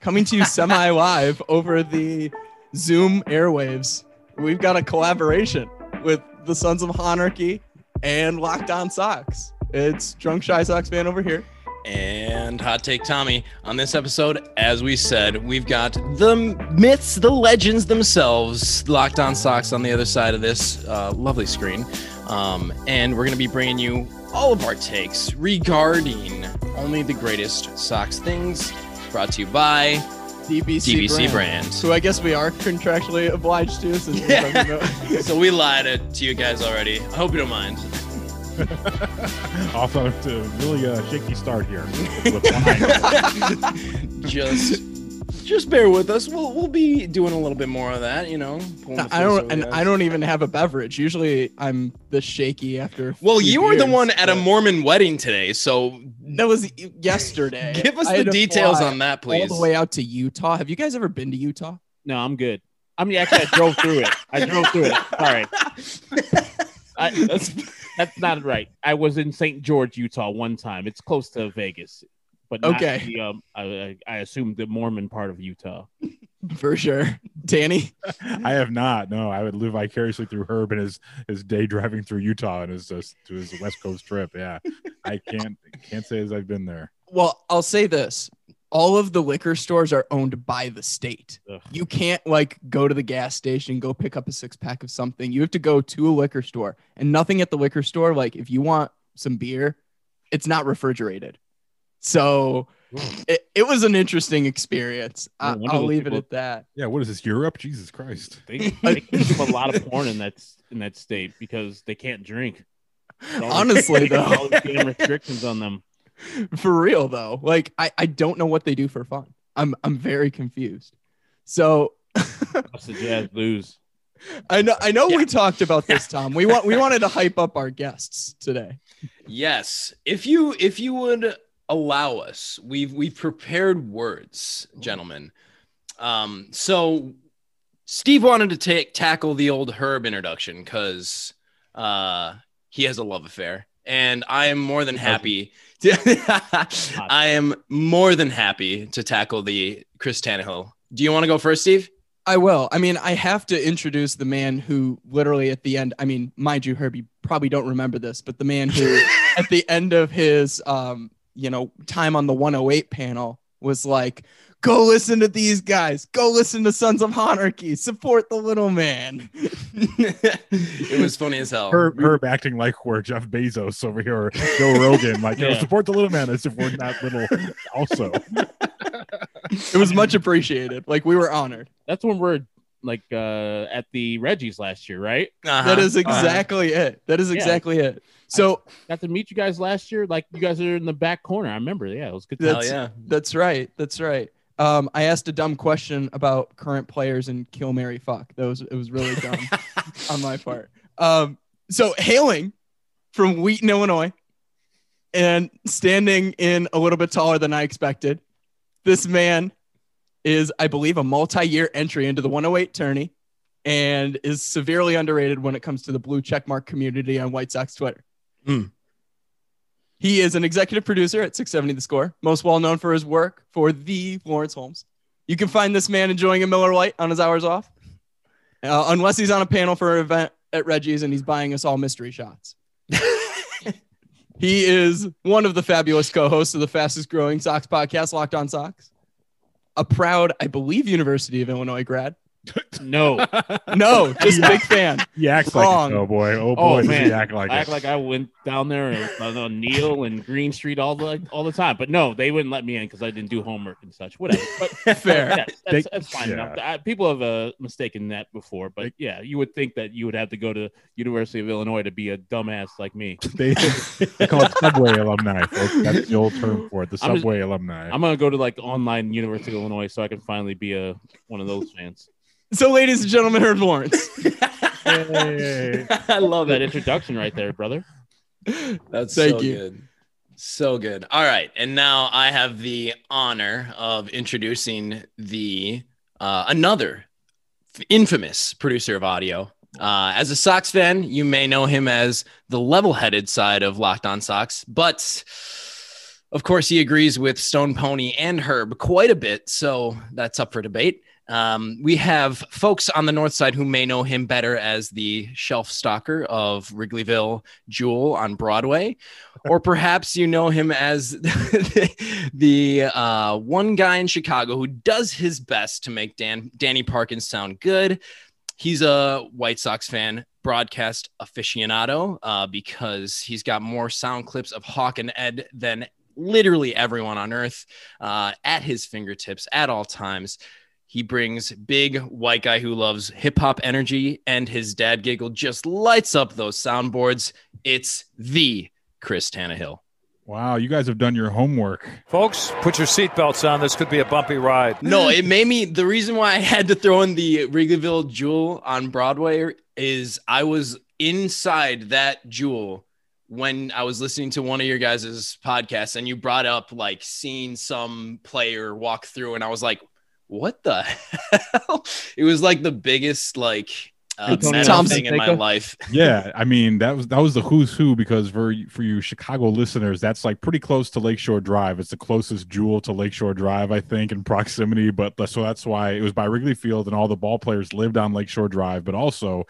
coming to you semi live over the Zoom airwaves. We've got a collaboration with the Sons of Honarchy and Locked On Sox. It's Drunk Shy Sox fan over here. And Hot Take Tommy. On this episode, as we said, we've got the myths, the legends themselves, Locked On Sox on the other side of this uh, lovely screen. Um, and we're going to be bringing you all of our takes regarding only the greatest Sox things brought to you by DBC, DBC brand, brand. who I guess we are contractually obliged to. Since Yeah. about- so we lied to you guys already. I hope you don't mind. Off on a really uh, shaky start here. With just just bear with us. We'll we'll be doing a little bit more of that, you know. I don't, and. I don't even have a beverage. Usually, I'm this shaky after. Well, you were the one at a Mormon wedding today, so That was yesterday. give us the details on that, please. All the way out to Utah. Have you guys ever been to Utah? No, I'm good. I mean, actually, I drove through it. I drove through it. Sorry. I, that's, that's not right. I was in St. George, Utah, one time. It's close to Vegas, but not Okay. The, um, I, I I assume the Mormon part of Utah. For sure. Danny? I have not. No, I would live vicariously through Herb and his his day driving through Utah and his uh, to his West Coast trip. Yeah, I can't can't say as I've been there. Well, I'll say this. All of the liquor stores are owned by the state. Ugh. You can't like go to the gas station, go pick up a six pack of something. You have to go to a liquor store and nothing at the liquor store. Like if you want some beer, it's not refrigerated. So mm. it, it was an interesting experience. I, No wonder I'll those leave it at that. Yeah, what is this Europe? Jesus Christ! They, they consume a lot of porn in that in that state because they can't drink. All these- Honestly, though, all these damn restrictions on them. for real though, like I, I don't know what they do for fun. I'm I'm very confused. So Plus the Jazz lose. I know I know Yeah. we talked about this, Tom. We want we wanted to hype up our guests today. Yes, if you if you would allow us, we've we've prepared words, gentlemen. Um, so Steve wanted to take tackle the old Herb introduction because uh, he has a love affair, and I am more than happy. To, I am more than happy to tackle the Chris Tannehill. Do you want to go first, Steve? I will. I mean, I have to introduce the man who literally at the end, I mean, mind you, Herbie probably don't remember this, but the man who at the end of his um, you know, time on the 108 panel was like, go listen to these guys, go listen to Sons of Honarchy, support the little man. it was funny as hell. Herb, Herb acting like we're Jeff Bezos over here, or Joe Rogan, like Yeah. support the little man as if we're not little. Also, It was much appreciated. Like we were honored. That's when we're like uh at the Reggie's last year, right? Uh-huh. That is Uh-huh. exactly it. That is Yeah. exactly it. So Got to meet you guys last year. Like you guys are in the back corner. I remember. Yeah, it was good. Hell That's- yeah. That's right. That's right. Um, I asked a dumb question about current players and kill Mary fuck. That was it was really dumb on my part. Um, so hailing from Wheaton, Illinois, and standing in a little bit taller than I expected, this man is, I believe, a multi-year entry into the 108 tourney, and is severely underrated when it comes to the blue checkmark community on White Sox Twitter. Hmm. He is an executive producer at 670 The Score, most well known for his work for the Laurence Holmes. You can find this man enjoying a Miller Lite on his hours off, uh, unless he's on a panel for an event at Reggie's and he's buying us all mystery shots. he is one of the fabulous co-hosts of the fastest growing Sox podcast, Locked On Sox. A proud, I believe, University of Illinois grad. No, No, just big fan. he acts Wrong. like it. Oh boy, oh Oh, boy, does he man. act like I act it. like I went down there and on uh, Neil and Green Street all the all the time. But no, they wouldn't let me in because I didn't do homework and such. Whatever. But Fair. yeah, that's, They- that's fine. yeah. enough. I, people have uh, mistaken that before, but yeah, you would think that you would have to go to University of Illinois to be a dumbass like me. They, they call it subway alumni. Folks. That's the old term for it. The I'm just- subway alumni. I'm gonna go to like online University of Illinois so I can finally be a one of those fans. So, ladies and gentlemen, Herb Lawrence. Hey. I love That introduction right there, brother. That's Thank so you. good. So good. All right. And now I have the honor of introducing the uh, another infamous producer of audio. Uh, as a Sox fan, you may know him as the level headed side of Locked On Sox, but Of course, he agrees with Stone Pony and Herb quite a bit, so that's up for debate. Um, we have folks on the north side who may know him better as the shelf stalker of Wrigleyville Jewel on Broadway, or perhaps you know him as the uh, one guy in Chicago who does his best to make Dan Danny Parkins sound good. He's a White Sox fan, broadcast aficionado, uh, because he's got more sound clips of Hawk and Ed than literally everyone on earth uh, at his fingertips at all times. He brings big white guy who loves hip hop energy, and his dad giggle just lights up those soundboards. It's the Chris Tannehill. Wow, you guys have done your homework. Folks, put your seatbelts on. This could be a bumpy ride. No, it made me. The reason why I had to throw in the Wrigleyville Jewel on Broadway is I was inside that jewel when I was listening to one of your guys' podcasts and you brought up like seeing some player walk through, and I was like, what the hell? It was like the biggest like uh, Antonio meta Thompson thing in my life. Yeah, I mean that was that was the who's who because for for you Chicago listeners, that's like pretty close to Lakeshore Drive. It's the closest jewel to Lakeshore Drive, I think, in proximity. But so that's why it was by Wrigley Field, and all the ball players lived on Lakeshore Drive. But also,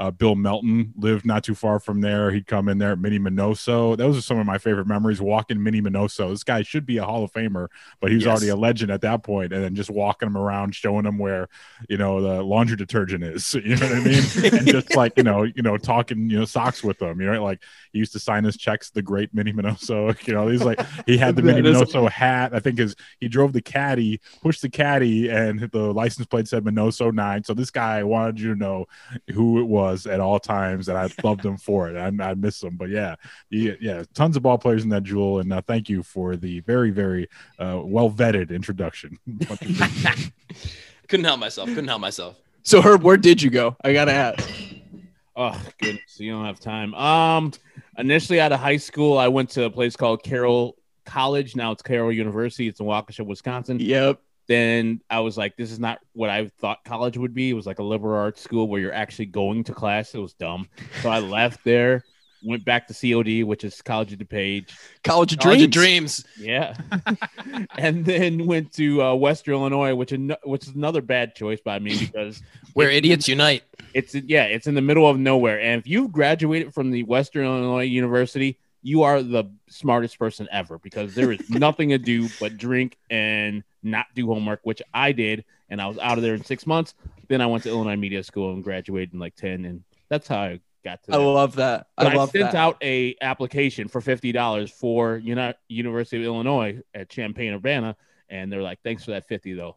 uh, Bill Melton lived not too far from there. He'd come in there at Minnie Minoso. Those are some of my favorite memories. Walking Minnie Minoso. This guy should be a Hall of Famer, but he was Yes. already a legend at that point. And then just walking him around, showing him where you know the laundry detergent is. You know what I mean? and just like you know, you know, talking you know Sox with them. You know, like he used to sign his checks. The great Minnie Minoso. You know, he's like he had the Minnie Minoso hat. I think his he drove the caddy, pushed the caddy, and the license plate said Minoso nine. So this guy wanted you to know who it was at all times, and I loved him for it. I, I miss him, but yeah, yeah, yeah, tons of ball players in that jewel, and uh, thank you for the very, very uh, well vetted introduction. Couldn't help myself. Couldn't help myself. So Herb, where did you go? I gotta ask. Oh goodness, you don't have time. Um, initially out of high school, I went to a place called Carroll College. Now it's Carroll University. It's in Waukesha, Wisconsin. Yep. Then I was like, this is not what I thought college would be. It was like a liberal arts school where you're actually going to class. It was dumb. So I left there, went back to COD, which is College of DuPage. College of College of Dreams. dreams. Yeah, and then went to uh, Western Illinois, which an- which is another bad choice by me because Where it's- idiots unite. It's yeah, it's in the middle of nowhere. And if you've graduated from the Western Illinois University, you are the smartest person ever because there is nothing to do but drink and not do homework, which I did, and I was out of there in six months. Then I went to Illinois Media School and graduated in like ten, and that's how I got to. I love that. But I love sent that. out a application for fifty dollars for Uni- University of Illinois at Champaign Urbana, and they're like, "Thanks for that fifty though."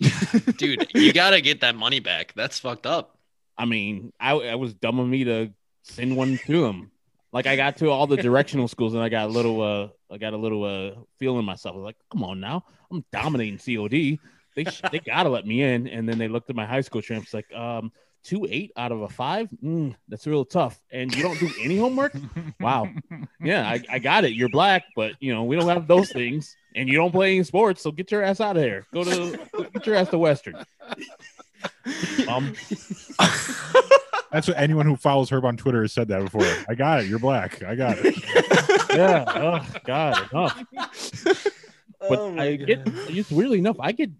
Dude, you gotta get that money back. That's fucked up. I mean, I, I was dumb of me to send one to them. Like I got to all the directional schools and I got a little uh I got a little uh feeling myself. I was like, come on now, I'm dominating COD. They sh- they gotta let me in. And then they looked at my high school transcripts like um two eight out of a five. Mm, that's real tough. And you don't do any homework. Wow. Yeah, I, I got it. You're black, but you know we don't have those things, and you don't play any sports. So get your ass out of here. Go to get your ass to Western. Um, That's what anyone who follows Herb on Twitter has said that before. I got it. You're black. I got it. yeah. Oh God, enough. But Oh I get just weirdly enough, I get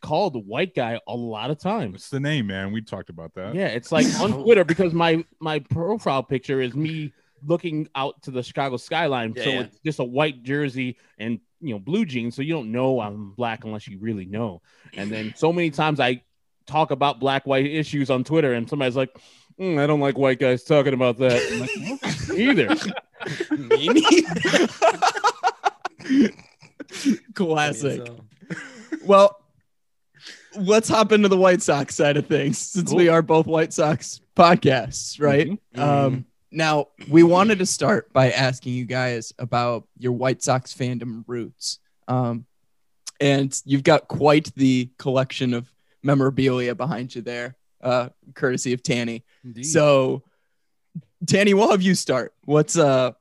called white guy a lot of times. It's the name, man? We talked about that. Yeah, it's like on Twitter because my my profile picture is me looking out to the Chicago skyline. Yeah, so yeah. it's just a white jersey and you know blue jeans. So you don't know I'm black unless you really know. And then so many times I talk about black white issues on Twitter, and somebody's like, "Mm, "I don't like white guys talking about that." I'm like, either. Me neither. Classic. Well, let's hop into the White Sox side of things since we are both White Sox podcasts, right? Mhm. Um, now, we wanted to start by asking you guys about your White Sox fandom roots. Um, and you've got quite the collection of memorabilia behind you there, uh, courtesy of Tanny. So, Tanny, we'll have you start. What's uh,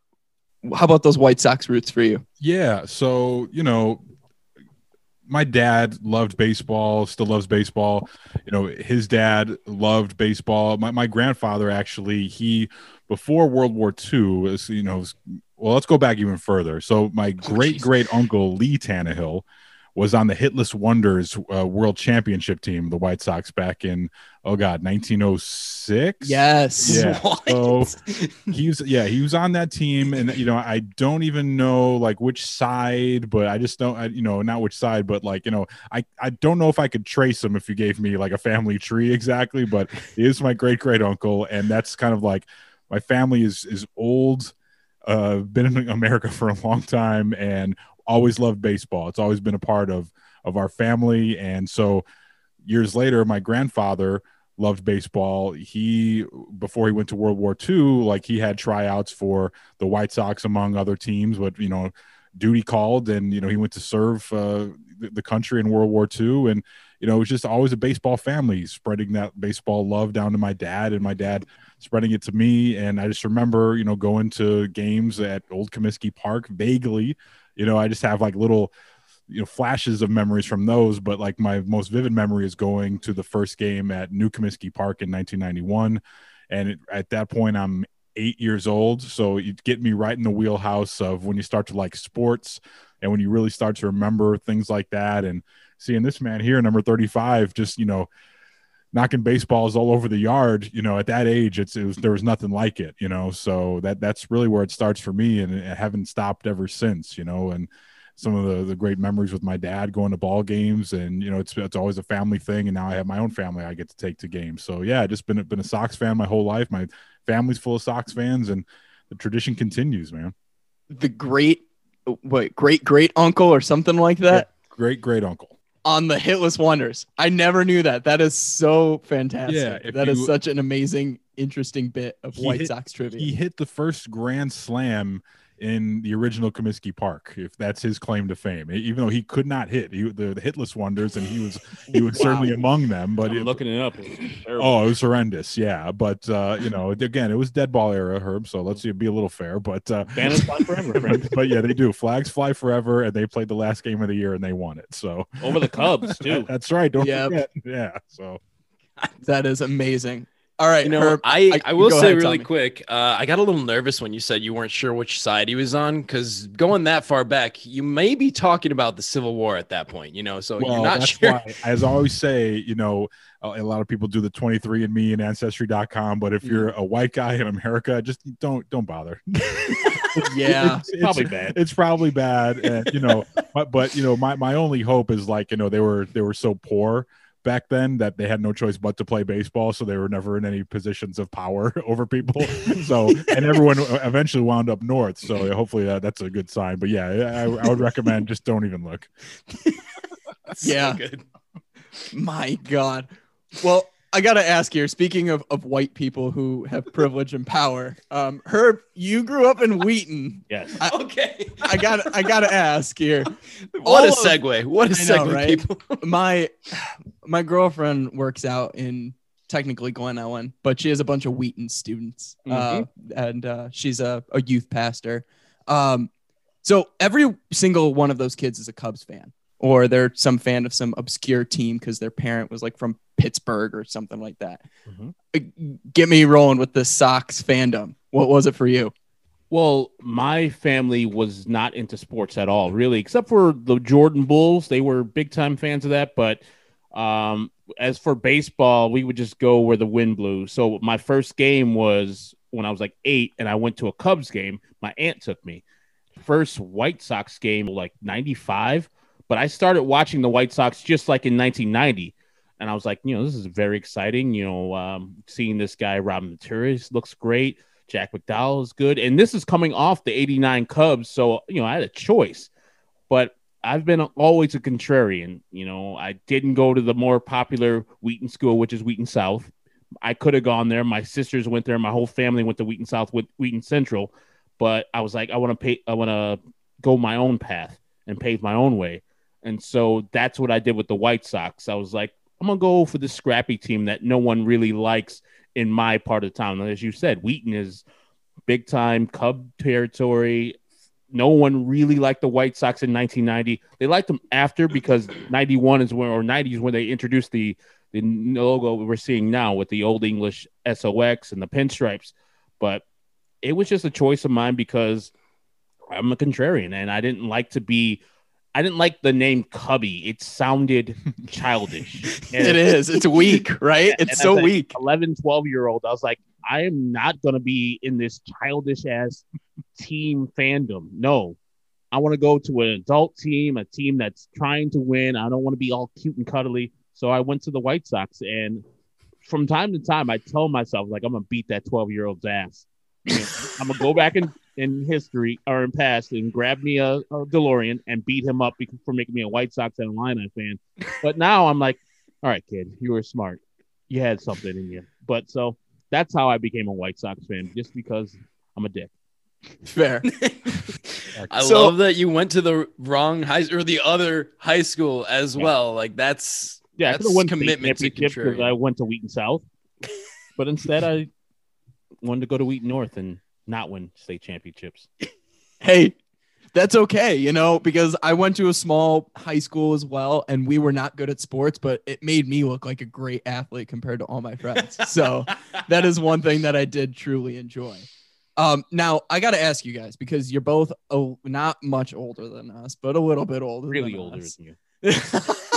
how about those White Sox roots for you? Yeah. So, you know, my dad loved baseball, still loves baseball. You know, his dad loved baseball. My my grandfather actually, he before World War II, was, you know, was, well, let's go back even further. So my great great uncle Lee Tannehill was on the Hitless Wonders uh, World Championship team, the White Sox, back in oh god, 1906. Yes. Yeah. What? So he was yeah he was on that team, and you know I don't even know like which side, but I just don't I, you know not which side, but like you know I I don't know if I could trace him if you gave me like a family tree exactly, but he is my great great uncle, and that's kind of like my family is is old. Uh, been in America for a long time and always loved baseball. It's always been a part of of our family, and so years later, my grandfather loved baseball. He before he went to World War II, like he had tryouts for the White Sox among other teams, but you know, duty called, and you know he went to serve uh, the, country in World War II, and you know it was just always a baseball family, spreading that baseball love down to my dad, and my dad spreading it to me. And I just remember, you know, going to games at Old Comiskey Park vaguely. You know, I just have like little you know flashes of memories from those but like my most vivid memory is going to the first game at new comiskey park in 1991 and it, at that point i'm eight years old so you get me right in the wheelhouse of when you start to like sports and when you really start to remember things like that and seeing this man here number 35 just you know knocking baseballs all over the yard you know at that age it's it was there was nothing like it you know so that that's really where it starts for me and it haven't stopped ever since you know and some of the, the great memories with my dad going to ball games and you know it's it's always a family thing and now I have my own family I get to take to games so yeah I just been been a Sox fan my whole life my family's full of Sox fans and the tradition continues man The great, what, great great uncle or something like that great great uncle on the Hitless Wonders. I never knew that. That is so fantastic. Yeah, that is you- such an amazing, interesting bit of White hit- Sox trivia. he hit the first grand slam in the original Comiskey Park, if that's his claim to fame. Even though he could not hit, he, the, the hitless wonders, and he was he was certainly among them. But I'm it- looking it up. It's terrible. Oh, it was horrendous. Yeah, but uh, you know, again, it was dead ball era, Herb. So let's be a little fair. But uh, Banners fly forever, but, but yeah, they do. Flags fly forever, and they played the last game of the year and they won it. So Over the Cubs too. that's right. Don't Yep. forget. Yeah. So that is amazing. All right, You know, Herb, I, I- I, will say ahead, really Tommy. quick. Uh, I got a little nervous when you said you weren't sure which side he was on, because going that far back, you may be talking about the Civil War at that point. You know, so you're not that's sure. why, as I always say, you know, a, a lot of people do the 23andMe and ancestry.com, but if you're a white guy in America, just don't don't bother. yeah, It's- it's- Probably bad. It's probably bad, and you know, but but you know, my my only hope is like you know they were they were so poor back then that they had no choice but to play baseball, so they were never in any positions of power over people. So and everyone eventually wound up north. So hopefully that, that's a good sign. But yeah, I, I would recommend just don't even look. So Yeah. good. my God. Well, I gotta ask here. Speaking of, of white people who have privilege and power, um, Herb, you grew up in Wheaton. Yes. I- Okay. I got I gotta ask here. What All a of- segue. What a I know, segue, right? people. my my girlfriend works out in technically Glen Ellyn, but she has a bunch of Wheaton students, uh, and uh, she's a, a youth pastor. Um, so every single one of those kids is a Cubs fan, or they're some fan of some obscure team because their parent was like from Pittsburgh or something like that. Mhm. Uh, Get me rolling with the Sox fandom. What was it for you? Well, my family was not into sports at all, really, except for the Jordan Bulls. They were big time fans of that. But um, as for baseball, we would just go where the wind blew. So my first game was when I was like eight, and I went to a Cubs game. My aunt took me. First White Sox game, like 95. But I started watching the White Sox just like in 1990. And I was like, you know, this is very exciting. You know, um, seeing this guy, Robin Maturis, looks great. Jack McDowell is good. And this is coming off the 89 Cubs. So, you know, I had a choice. But I've been always a contrarian. You know, I didn't go to the more popular Wheaton school, which is Wheaton South. I could have gone there. My sisters went there. My whole family went to Wheaton South with Wheaton Central. But I was like, I want to pay, I want to go my own path and pave my own way. And so that's what I did with the White Sox. I was like, I'm gonna go for the scrappy team that no one really likes in my part of town. And as you said, Wheaton is big time Cub territory. no one really liked the White Sox in 1990. They liked them after because 91 is when or 90 is when they introduced the the logo we're seeing now with the old English SOX and the pinstripes. But it was just a choice of mine because I'm a contrarian and I didn't like to be I didn't like the name Cubby. It sounded childish. It is. It's weak, right? It's so weak. 11, 12 year old, I was like, I am not going to be in this childish ass team fandom. No, I want to go to an adult team, a team that's trying to win. I don't want to be all cute and cuddly. So I went to the White Sox, and from time to time, I tell myself like I'm gonna beat that 12 year old's ass. I'm gonna go back in, in history or in past and grab me a, a DeLorean and beat him up because, for making me a White Sox and a Illini fan. But now I'm like, all right, kid, you were smart. You had something in you. But so that's how I became a White Sox fan, just because I'm a dick. Fair. I So- love that you went to the wrong high or the other high school as Yeah. well. Like that's Yeah, I That's could have commitment to championship because. I went to Wheaton South, but instead I wanted to go to Wheaton North and not win state championships. hey, that's okay, you know, because I went to a small high school as well, and we were not good at sports, but it made me look like a great athlete compared to all my friends. So that is one thing that I did truly enjoy. Um, now I got to ask you guys because you're both oh, not much older than us, but a little bit older. Really older us. than you.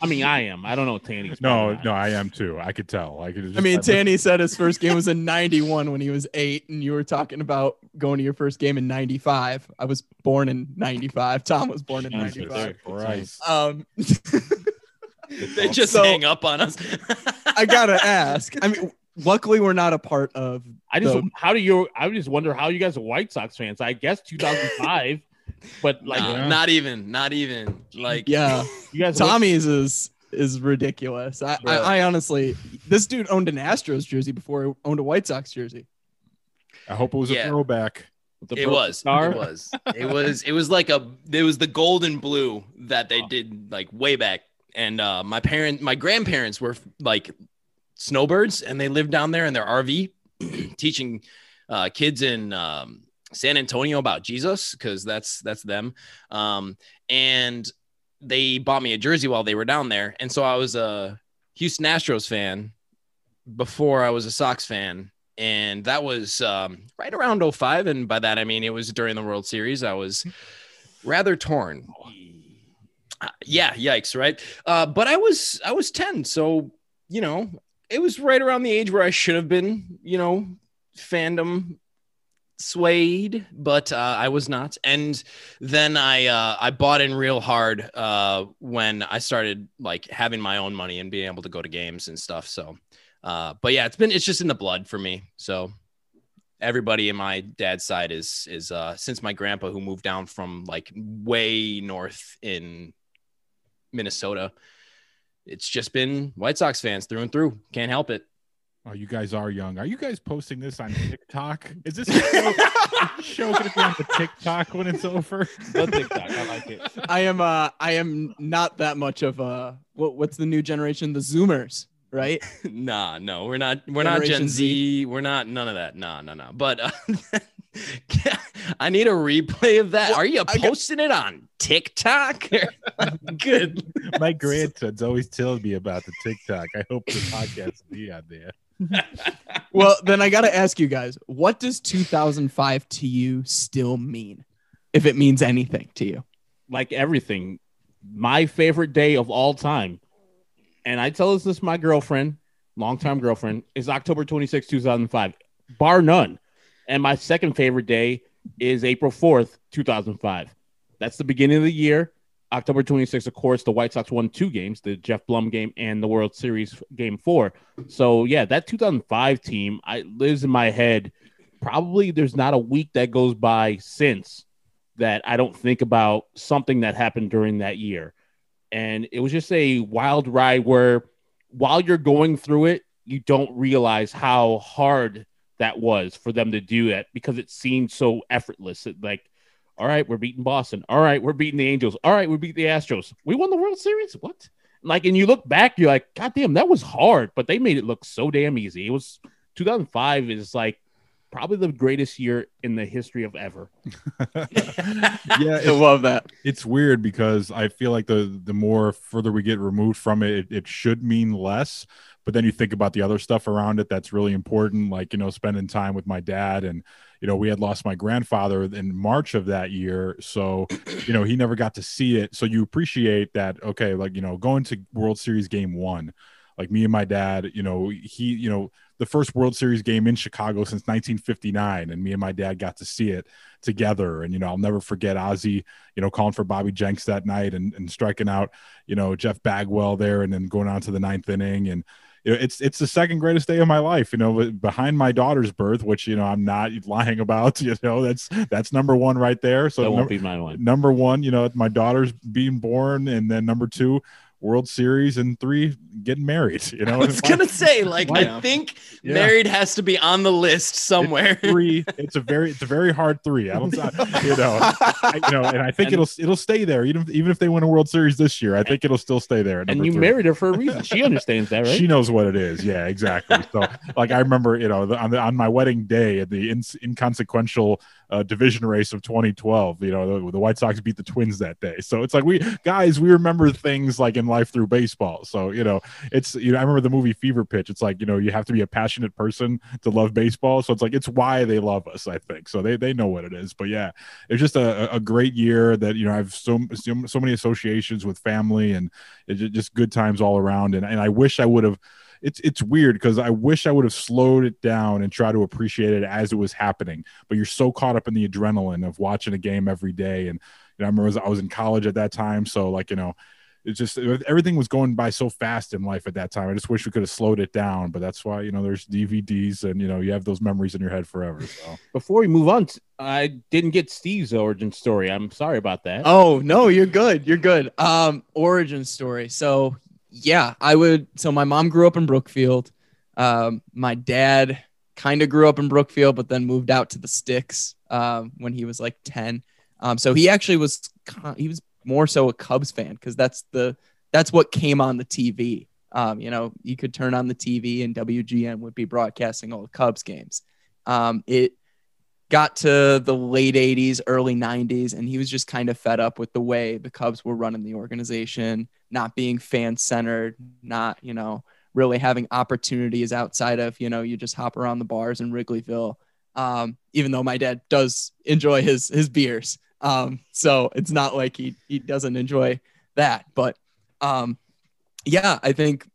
I mean, I am. I don't know Tanny's. No, no. I am too. I could tell. I could. Just, I mean, Tanny said his first game was in 91 when he was eight, and you were talking about going to your first game in 95. I was born in 95. Tom was born in 95. Christ. Um, they just So- hang up on us. I gotta ask. I mean, luckily we're not a part of. I just the- how do you? I just wonder how you guys are White Sox fans. I guess 2005, but like Nah, Yeah. not even, not even. Like Yeah, you guys. Tommy's is is ridiculous. I, I, I honestly, this dude owned an Astros jersey before he owned a White Sox jersey. I hope it was Yeah. a throwback. the it was, Star? it was, it was, it was like a, it was the gold and blue that they did like way back. And uh, my parent, my grandparents were like snowbirds, and they lived down there in their RV, teaching uh, kids in um, San Antonio about Jesus because that's that's them. Um, and they bought me a jersey while they were down there, and so I was a Houston Astros fan before I was a Sox fan. And that was um, right around 05. And by that, I mean it was during the World Series. I was rather torn. Uh, yeah, yikes, right? Uh, but I was I was 10, so you know, it was right around the age where I should have been, you know, fandom swayed, but uh, I was not. And then I uh, I bought in real hard uh, when I started like having my own money and being able to go to games and stuff. So, uh, but yeah, it's been it's just in the blood for me. So everybody in my dad's side is is uh, since my grandpa who moved down from like way north in Minnesota. It's just been White Sox fans through and through. Can't help it. Oh, you guys are young. Are you guys posting this on TikTok? Is this show, show going to be on the TikTok when it's over? The TikTok, I like it. I am uh I am not that much of a what what's the new generation? The Zoomers, right? nah, no, we're not. We're not Gen Z. We're not none of that. No, no, Nah. But uh, I need a replay of that. Well, Are you I got- posting it on TikTok? Good. My grandson's always telling me about the TikTok. I hope the podcast will be on there. Well, then I got to ask you guys, what does 2005 to you still mean? If it means anything to you. like everything, my favorite day of all time, and I tell this this my girlfriend, longtime girlfriend, is October 26, 2005, bar none. And my second favorite day is April 4th, 2005. That's the beginning of the year. October 26th, of course, the White Sox won two games, the Geoff Blum game and the World Series game four. So, yeah, that 2005 team I lives in my head. Probably there's not a week that goes by since that I don't think about something that happened during that year. And it was just a wild ride where while you're going through it, you don't realize how hard that was for them to do that because it seemed so effortless. It, like, all right, we're beating Boston. All right, we're beating the Angels. All right, we beat the Astros. We won the World Series. What? Like, and you look back, you're like, God damn, that was hard, but they made it look so damn easy. It was 2005 is like probably the greatest year in the history of ever. yeah, I it's, love that. it's weird because I feel like the the more further we get removed from it, it, it should mean less. But then you think about the other stuff around it that's really important, like you know, spending time with my dad, and you know, we had lost my grandfather in March of that year, so you know, he never got to see it. So you appreciate that. Okay, like you know, going to World Series Game One, like me and my dad, you know, he, you know, the first World Series game in Chicago since 1959, and me and my dad got to see it together. And you know, I'll never forget Ozzie, you know, calling for Bobby Jenks that night and, and striking out, you know, Jeff Bagwell there, and then going on to the ninth inning. And you know, it's it's the second greatest day of my life. You know, behind my daughter's birth, which you know I'm not lying about. You know, that's that's number one right there. So that won't number, be my one. number one, you know, my daughter's being born, and then number two, World Series, and three, getting married. You know, I was gonna say, like, Why I not? think Yeah. married has to be on the list somewhere. three. It's a very it's a very hard three. I don't you know I, you know, and I think And- it'll it'll stay there even if, even if they win a World Series this year. I think it'll still stay there. And you three. married her for a reason. She understands that, right? She knows what it is. Yeah, exactly. So, like, I remember, you know, the, on the, on my wedding day at the ins inconsequential uh, division race of 2012, you know, the, the White Sox beat the Twins that day. So it's like we guys, we remember things like in life through baseball. So you know, it's you know, I remember the movie Fever Pitch. It's like you know, you have to be a passionate person to love baseball. So it's like it's why they love us. I think so. They they know what it is. But yeah, it's just a, a great year that you know I've so so, many associations with family and it's just good times all around. And and I wish I would have. It's it's weird because I wish I would have slowed it down and try to appreciate it as it was happening. But you're so caught up in the adrenaline of watching a game every day. And you know, I remember I was, I was in college at that time, so like you know, it's just everything was going by so fast in life at that time. I just wish we could have slowed it down. But that's why you know there's DVDs and you know you have those memories in your head forever. So Before we move on, I didn't get Steve's origin story. I'm sorry about that. Oh no, you're good. You're good. Um, origin story. So yeah, I would. So my mom grew up in Brookfield. Um, my dad kind of grew up in Brookfield, but then moved out to the sticks um, when he was like ten. Um, so he actually was he was more so a Cubs fan because that's the that's what came on the TV. Um, you know, you could turn on the TV and WGN would be broadcasting all the Cubs games. Um, it got to the late 80s, early 90s, and he was just kind of fed up with the way the Cubs were running the organization, not being fan centered, not, you know, really having opportunities outside of, you know, you just hop around the bars in Wrigleyville. Um, even though my dad does enjoy his his beers. Um, so it's not like he he doesn't enjoy that. But um yeah, I think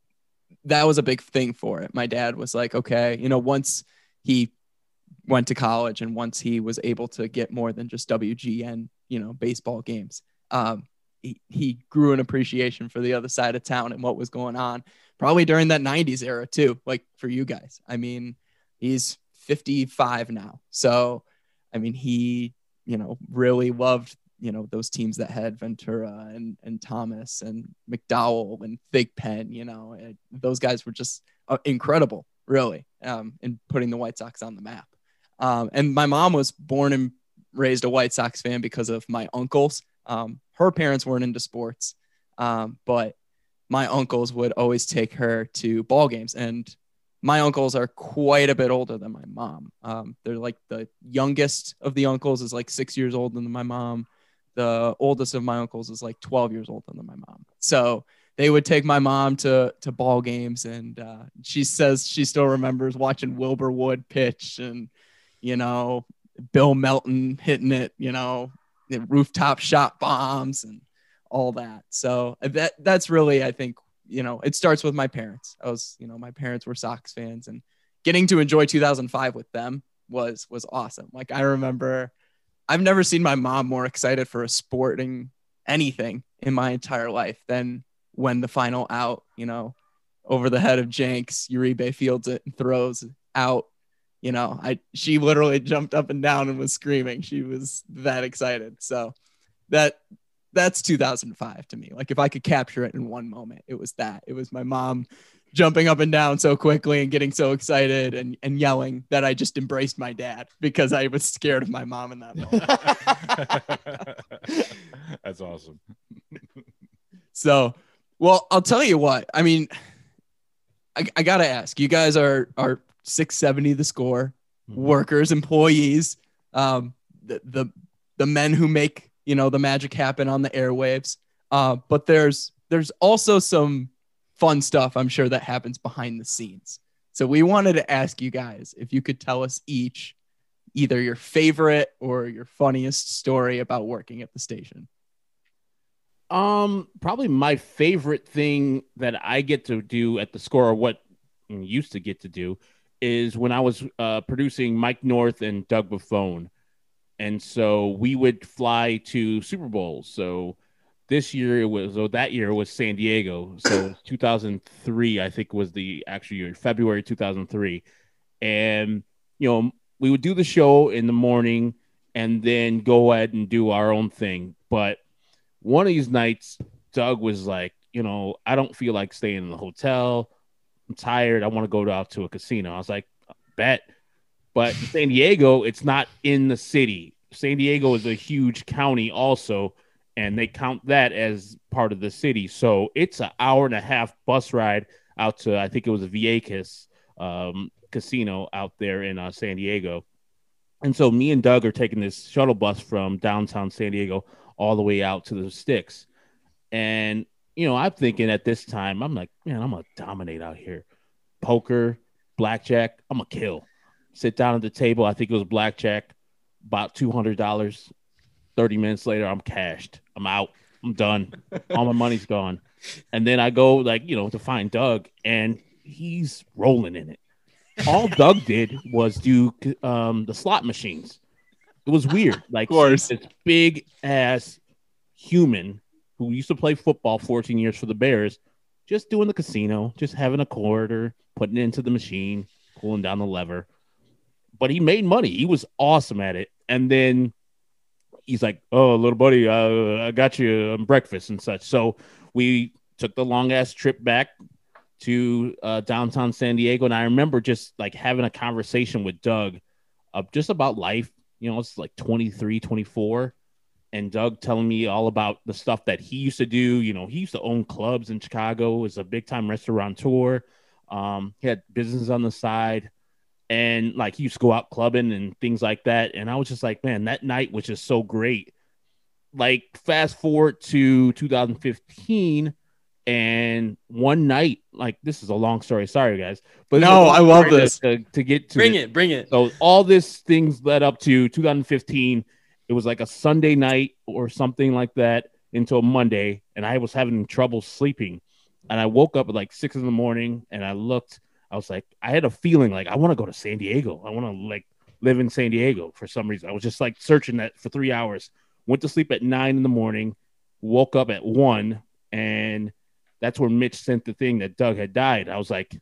that was a big thing for it. My dad was like, okay, you know, once he went to college and once he was able to get more than just WGN, you know, baseball games, um, he, he grew an appreciation for the other side of town and what was going on probably during that 90s era too, like for you guys. I mean, he's 55 now. So, I mean, he, you know, really loved, you know, those teams that had Ventura and, and Thomas and McDowell and Big Pen, you know, those guys were just uh, incredible, really, um, in putting the White Sox on the map. Um, and my mom was born and raised a White Sox fan because of my uncles. Um, her parents weren't into sports, um, but my uncles would always take her to ball games. And my uncles are quite a bit older than my mom. Um, they're like the youngest of the uncles is like six years older than my mom. The oldest of my uncles is like 12 years older than my mom. So they would take my mom to to ball games, and uh, she says she still remembers watching Wilbur Wood pitch and you know Bill Melton hitting it, you know, rooftop shot bombs and all that. So uh, that that's really I think you know it starts with my parents. I was you know my parents were Sox fans and getting to enjoy 2005 with them was was awesome. Like I remember I've never seen my mom more excited for a sporting anything in my entire life than when the final out, you know, over the head of Jenks, Uribe fields it and throws out. You know, I she literally jumped up and down and was screaming. She was that excited. So that that's 2005 to me. Like if I could capture it in one moment, it was that. It was my mom jumping up and down so quickly and getting so excited and, and yelling that I just embraced my dad because I was scared of my mom in that moment. That's awesome. So, well, I'll tell you what. I mean, I, I gotta ask. You guys are are 670 the score. workers, employees, um, the, the the men who make you know the magic happen on the airwaves. Uh, but there's there's also some fun stuff I'm sure that happens behind the scenes. So we wanted to ask you guys if you could tell us each either your favorite or your funniest story about working at the station. Um, probably my favorite thing that I get to do at the score, or what I used to get to do, is when I was uh, producing Mike North and Doug Buffone. And so we would fly to Super Bowls. So this year it was, or that year it was San Diego. So 2003, I think was the actual year, February 2003. And, you know, we would do the show in the morning and then go ahead and do our own thing. But one of these nights, Doug was like, you know, I don't feel like staying in the hotel. I'm tired. I want to go out to a casino. I was like, bet. But San Diego, it's not in the city. San Diego is a huge county, also, and they count that as part of the city. So it's an hour and a half bus ride out to, I think it was a Viejas um, casino out there in uh, San Diego. And so me and Doug are taking this shuttle bus from downtown San Diego all the way out to the sticks. And, you know, I'm thinking at this time, I'm like, man, I'm to dominate out here. Poker, blackjack, I'm to kill. Sit down at the table. I think it was blackjack, about $200. 30 minutes later, I'm cashed. I'm out. I'm done. All my money's gone. And then I go, like, you know, to find Doug, and he's rolling in it. All Doug did was do um, the slot machines. It was weird. Like, Of course. this big ass human who used to play football 14 years for the Bears, just doing the casino, just having a quarter, putting it into the machine, pulling down the lever. But he made money. He was awesome at it. And then he's like, "Oh, little buddy, uh, I got you breakfast and such." So we took the long ass trip back to uh, downtown San Diego, and I remember just like having a conversation with Doug, uh, just about life. You know, it's like 23, 24, and Doug telling me all about the stuff that he used to do. You know, he used to own clubs in Chicago, was a big time restaurateur. Um, he had business on the side and like he used to go out clubbing and things like that. And I was just like, man, that night was just so great. Like fast forward to 2015, and one night, like this is a long story. Sorry, guys, but No, I love this. to, to get to Bring it. it, bring it. So all this things led up to 2015. It was like a Sunday night or something like that until Monday, and I was having trouble sleeping. And I woke up at like six in the morning, and I looked. I was like, I had a feeling like I want to go to San Diego. I want to like live in San Diego for some reason. I was just like searching that for three hours. Went to sleep at nine in the morning, woke up at one, and that's where Mitch sent the thing that Doug had died. I was like,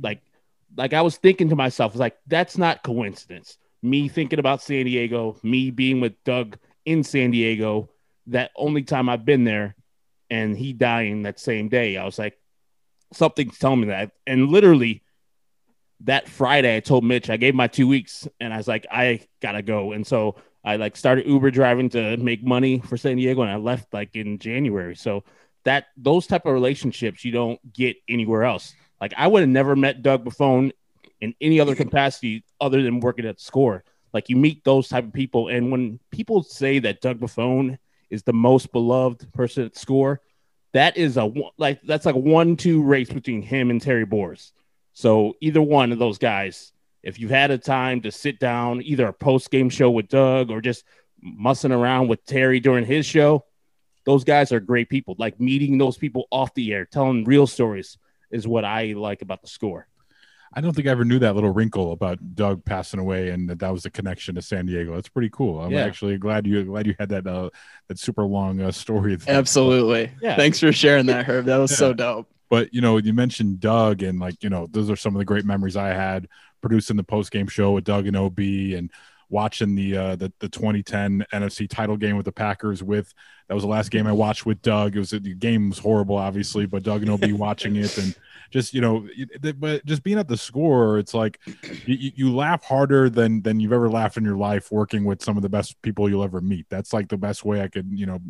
like, like I was thinking to myself, I was like, that's not coincidence. Me thinking about San Diego, me being with Doug in San Diego, that only time I've been there, and he dying that same day. I was like, something's telling me that. And literally that Friday, I told Mitch, I gave my two weeks and I was like, I gotta go. And so I like started Uber driving to make money for San Diego and I left like in January. So that those type of relationships you don't get anywhere else. Like I would have never met Doug Buffone in any other capacity other than working at the score. Like you meet those type of people. And when people say that Doug Buffone is the most beloved person at score, that is a like that's like a one-two race between him and Terry Boers. So either one of those guys, if you've had a time to sit down, either a post-game show with Doug or just mussing around with Terry during his show, those guys are great people. Like meeting those people off the air, telling real stories is what I like about the score. I don't think I ever knew that little wrinkle about Doug passing away and that that was the connection to San Diego. That's pretty cool. I'm Yeah. actually glad you glad you had that uh, that super long uh, story. there. Absolutely. Yeah. Thanks for sharing that, Herb. That was so dope. But you know, you mentioned Doug, and like you know, those are some of the great memories I had producing the post game show with Doug and OB, and watching the uh, the the 2010 NFC title game with the Packers. With that was the last game I watched with Doug. It was the game was horrible, obviously, but Doug and OB watching it and just you know, but just being at the score, it's like you, you- laugh harder than than you've ever laughed in your life working with some of the best people you'll ever meet. That's like the best way I could you know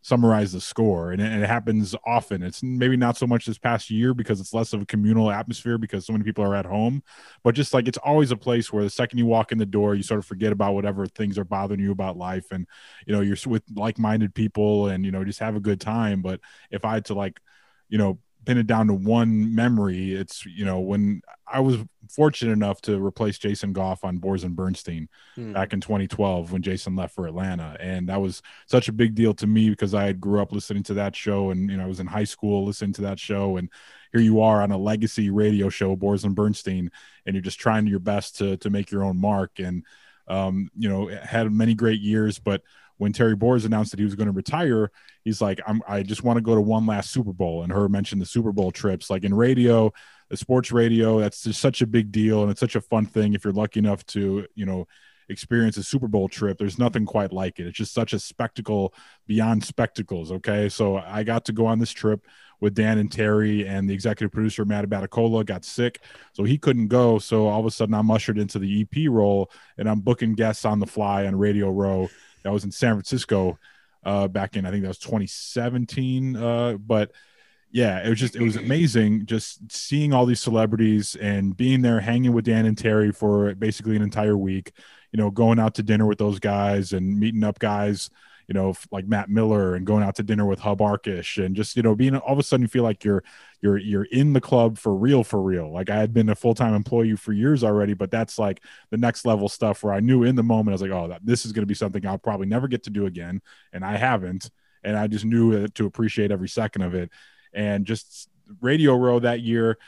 summarize the score. And it happens often. It's maybe not so much this past year because it's less of a communal atmosphere because so many people are at home but just like it's always a place where the second you walk in the door you sort of forget about whatever things are bothering you about life and you know you're with like-minded people and you know just have a good time. But if i had to like you know pin it down to one memory, it's you know when I was fortunate enough to replace Jason Goff on Boers and Bernstein Hmm. back in 2012 when Jason left for Atlanta, and that was such a big deal to me because I had grew up listening to that show, and you know I was in high school listening to that show, and here you are on a legacy radio show, Boers and Bernstein, and you're just trying your best to to make your own mark, and um, you know had many great years, but when Terry Boers announced that he was going to retire, he's like, I just want to go to one last Super Bowl. And her mentioned the Super Bowl trips, like in radio, the sports radio. That's just such a big deal, and it's such a fun thing if you're lucky enough to, you know, experience a Super Bowl trip. There's nothing quite like it. It's just such a spectacle beyond spectacles. Okay, so I got to go on this trip with Dan and Terry, and the executive producer Matt Abbatacola got sick, so he couldn't go. So all of a sudden, I'm ushered into the EP role, and I'm booking guests on the fly on Radio Row. That was in San Francisco uh, back in I think that was 2017. Uh, but yeah, it was just it was amazing just seeing all these celebrities and being there, hanging with Dan and Terry for basically an entire week. You know, going out to dinner with those guys and meeting up guys. You know, like Matt Miller and going out to dinner with Hub Arkush and just you know being all of a sudden you feel like you're you're you're in the club for real for real. Like I had been a full time employee for years already, but that's like the next level stuff where I knew in the moment I was like, oh, that, this is going to be something I'll probably never get to do again, and I haven't, and I just knew to appreciate every second of it, and just Radio Row that year.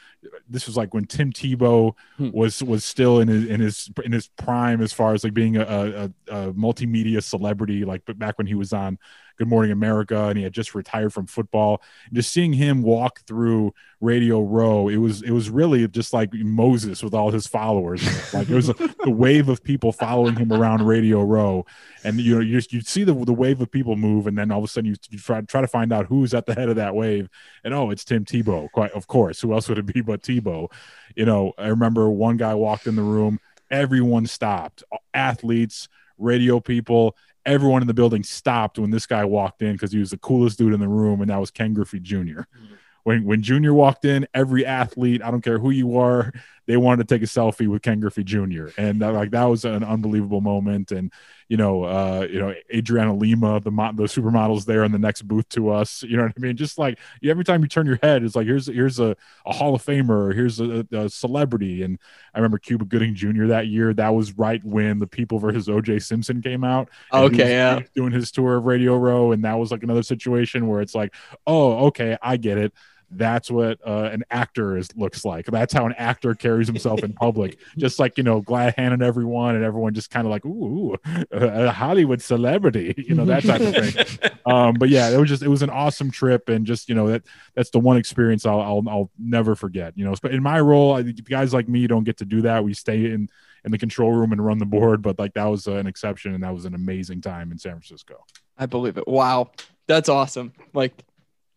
This was like when Tim Tebow Hmm. was was still in his in his in his prime as far as like being a, a, a multimedia celebrity. Like, but back when he was on Good Morning America and he had just retired from football, and just seeing him walk through Radio Row, it was it was really just like Moses with all his followers. like it was a, the wave of people following him around Radio Row, and you know you just you'd see the the wave of people move, and then all of a sudden you, you try try to find out who's at the head of that wave, and oh, it's Tim Tebow. Quite of course, who else would it be but Tebow? You know, I remember one guy walked in the room, everyone stopped, athletes, radio people. Everyone in the building stopped when this guy walked in because he was the coolest dude in the room, and that was Ken Griffey Jr mm-hmm. when when Junior walked in, every athlete, I don't care who you are, they wanted to take a selfie with Ken Griffey Jr. And like that was an unbelievable moment. And you know, uh, you know, Adriana Lima, the mo- the supermodels there in the next booth to us. You know what I mean? Just like every time you turn your head, it's like here's here's a, a Hall of Famer, or here's a, a celebrity. And I remember Cuba Gooding Jr. that year. That was right when the People versus OJ Simpson came out. Okay, was- yeah. doing his tour of Radio Row, and that was like another situation where it's like, oh, okay, I get it. That's what uh, an actor is looks like. That's how an actor carries himself in public. Just like you know, glad handing everyone, and everyone just kind of like, ooh, a Hollywood celebrity, you know, that type of thing. Um, but yeah, it was just it was an awesome trip, and just you know that that's the one experience I'll I'll, I'll never forget. You know, but in my role, I, guys like me don't get to do that. We stay in in the control room and run the board, but like that was an exception, and that was an amazing time in San Francisco. I believe it. Wow. That's awesome. Like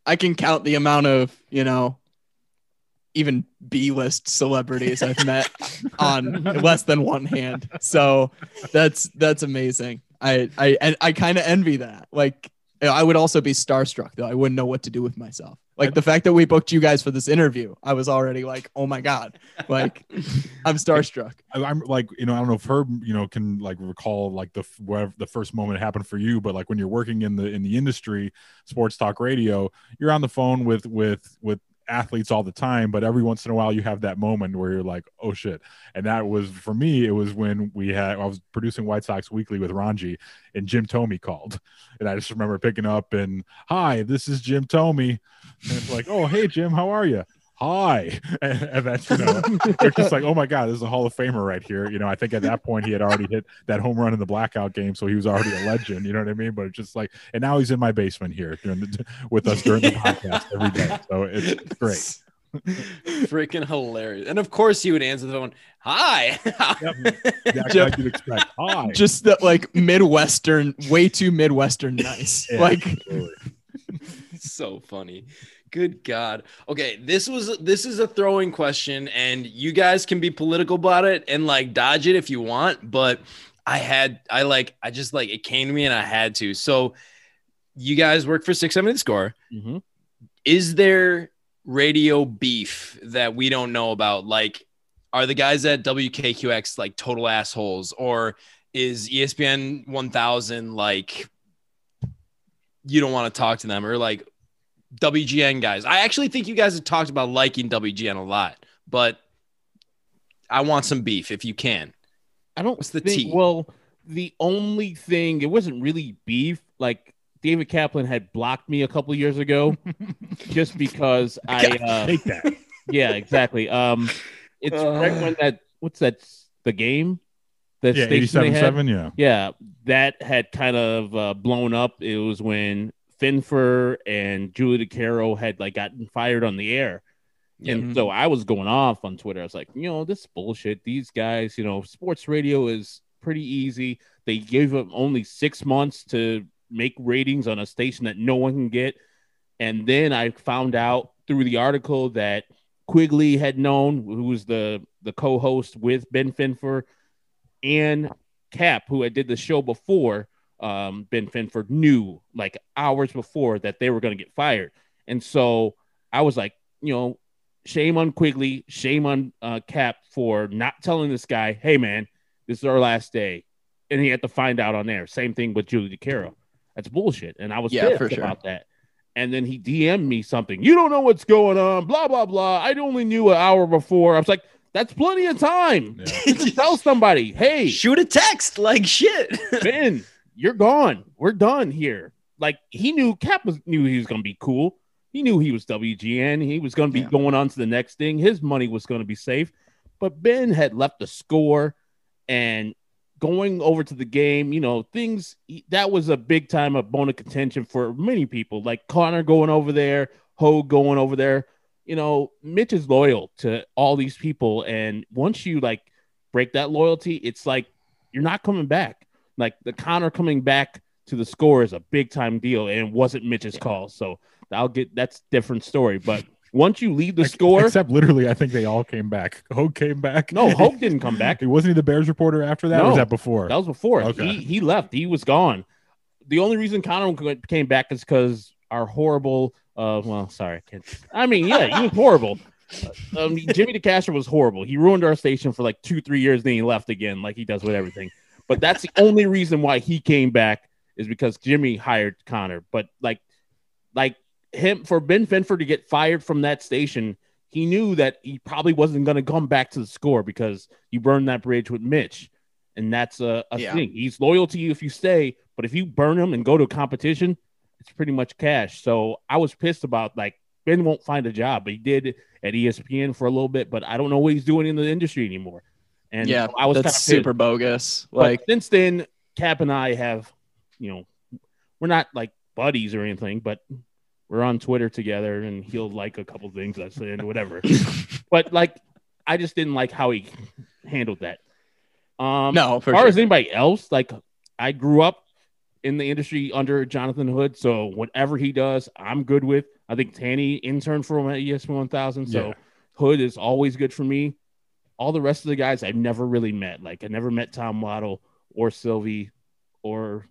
I can count the amount of, you know, even B-list celebrities I've met on less than one hand. So that's that's amazing. I I and I kind of envy that. Like I would also be starstruck though. I wouldn't know what to do with myself. Like the fact that we booked you guys for this interview, I was already like, "Oh my god." Like I'm starstruck. I- I'm like, you know, I don't know if Herb, you know, can like recall like the whatever the first moment it happened for you, but like when you're working in the in the industry, sports talk radio, you're on the phone with with with athletes all the time, but every once in a while you have that moment where you're like, oh shit. And that was for me, it was when we had I was producing White Sox Weekly with Rongey and Jim Thome called. And I just remember picking up and hi, this is Jim Thome. And it's like, oh hey Jim, how are you? Hi. And, that's you know, they're just like, oh my God, this is a Hall of Famer right here. You know, I think at that point he had already hit that home run in the blackout game, so he was already a legend. You know what I mean? But it's just like, and now he's in my basement here during the, with us during the podcast every day. So it's great. Freaking hilarious. And of course he would answer the phone, Hi. Exactly like you'd expect. Hi. Just that like Midwestern, way too Midwestern nice. Yeah, Like so funny. Good God. Okay, this was this is a throwing question, and you guys can be political about it and like dodge it if you want, but I had I like I just like it came to me and I had to. So you guys work for 670 The Score. Mhm. Is there radio beef that we don't know about? Like, are the guys at WKQX like total assholes, or is ESPN 1000 like you don't want to talk to them, or like WGN guys? I actually think you guys have talked about liking WGN a lot, but I want some beef if you can. I don't What's the think, tea? Well, the only thing it wasn't really beef. Like David Kaplan had blocked me a couple years ago, just because I. Uh, Take that. yeah, exactly. Um, it's right when that what's that? The game, the yeah, 87 7 Yeah. Yeah, that had kind of uh, blown up. It was when Finfer and Julie DiCaro had like gotten fired on the air. And mm-hmm. so I was going off on Twitter. I was like, you know, this is bullshit. These guys, you know, sports radio is pretty easy. They gave them only six months to make ratings on a station that no one can get. And then I found out through the article that Quigley had known, who was the the co-host with Ben Finfer, and Cap, who had did the show before, um, Ben Finford knew like hours before that they were going to get fired. And so I was like, you know, shame on Quigley, shame on uh, Cap for not telling this guy, hey, man, this is our last day. And he had to find out on there. Same thing with Julie DiCaro. That's bullshit. And I was Yeah, pissed sure. about that. And then he DM'd me something. You don't know what's going on, blah, blah, blah. I only knew an hour before. I was like, that's plenty of time. Yeah. Just tell somebody, hey, Shoot a text like shit. Ben, you're gone. We're done here. Like he knew Cap was knew he was gonna be cool. He knew he was WGN. He was gonna be Yeah. going on to the next thing. His money was gonna be safe. But Ben had left the score and going over to the game, you know, things that was a big time a bone of contention for many people. Like Connor going over there, Ho going over there. You know, Mitch is loyal to all these people, and once you like break that loyalty, it's like you're not coming back. Like the Connor coming back to the score is a big time deal, and it wasn't Mitch's call. So I'll get that's different story. But once you leave the score, Except literally, I think they all came back. Hoge came back. no, Hope didn't come back. He wasn't he the Bears reporter after that? or No. was that before? That was before. Okay. He he left. He was gone. The only reason Connor came back is because our horrible. Uh, well, sorry, I can't. I mean, yeah, he was horrible. Uh, Um, Jimmy DeCastro was horrible. He ruined our station for like two, three years. Then he left again, like he does with everything. But that's the only reason why he came back is because Jimmy hired Connor. But like, like him for Ben Finford to get fired from that station, he knew that he probably wasn't going to come back to the score because you burned that bridge with Mitch, and that's a, a Yeah. thing. He's loyal to you if you stay, but if you burn him and go to a competition, it's pretty much cash. So I was pissed about like Ben won't find a job, but he did at ESPN for a little bit, but I don't know what he's doing in the industry anymore. And yeah, I was that's super bogus. But Like, since then, Cap and I have, you know, we're not like buddies or anything, but we're on Twitter together, and he'll like a couple things I said whatever. but like, I just didn't like how he handled that. Um, no, for as far sure. as anybody else, like I grew up in the industry under Jonathan Hood, so whatever he does, I'm good with. I think Tanny interned for him at E ESPN 1000, so Yeah. Hood is always good for me. All the rest of the guys I've never really met. Like I never met Tom Waddle or Silvy or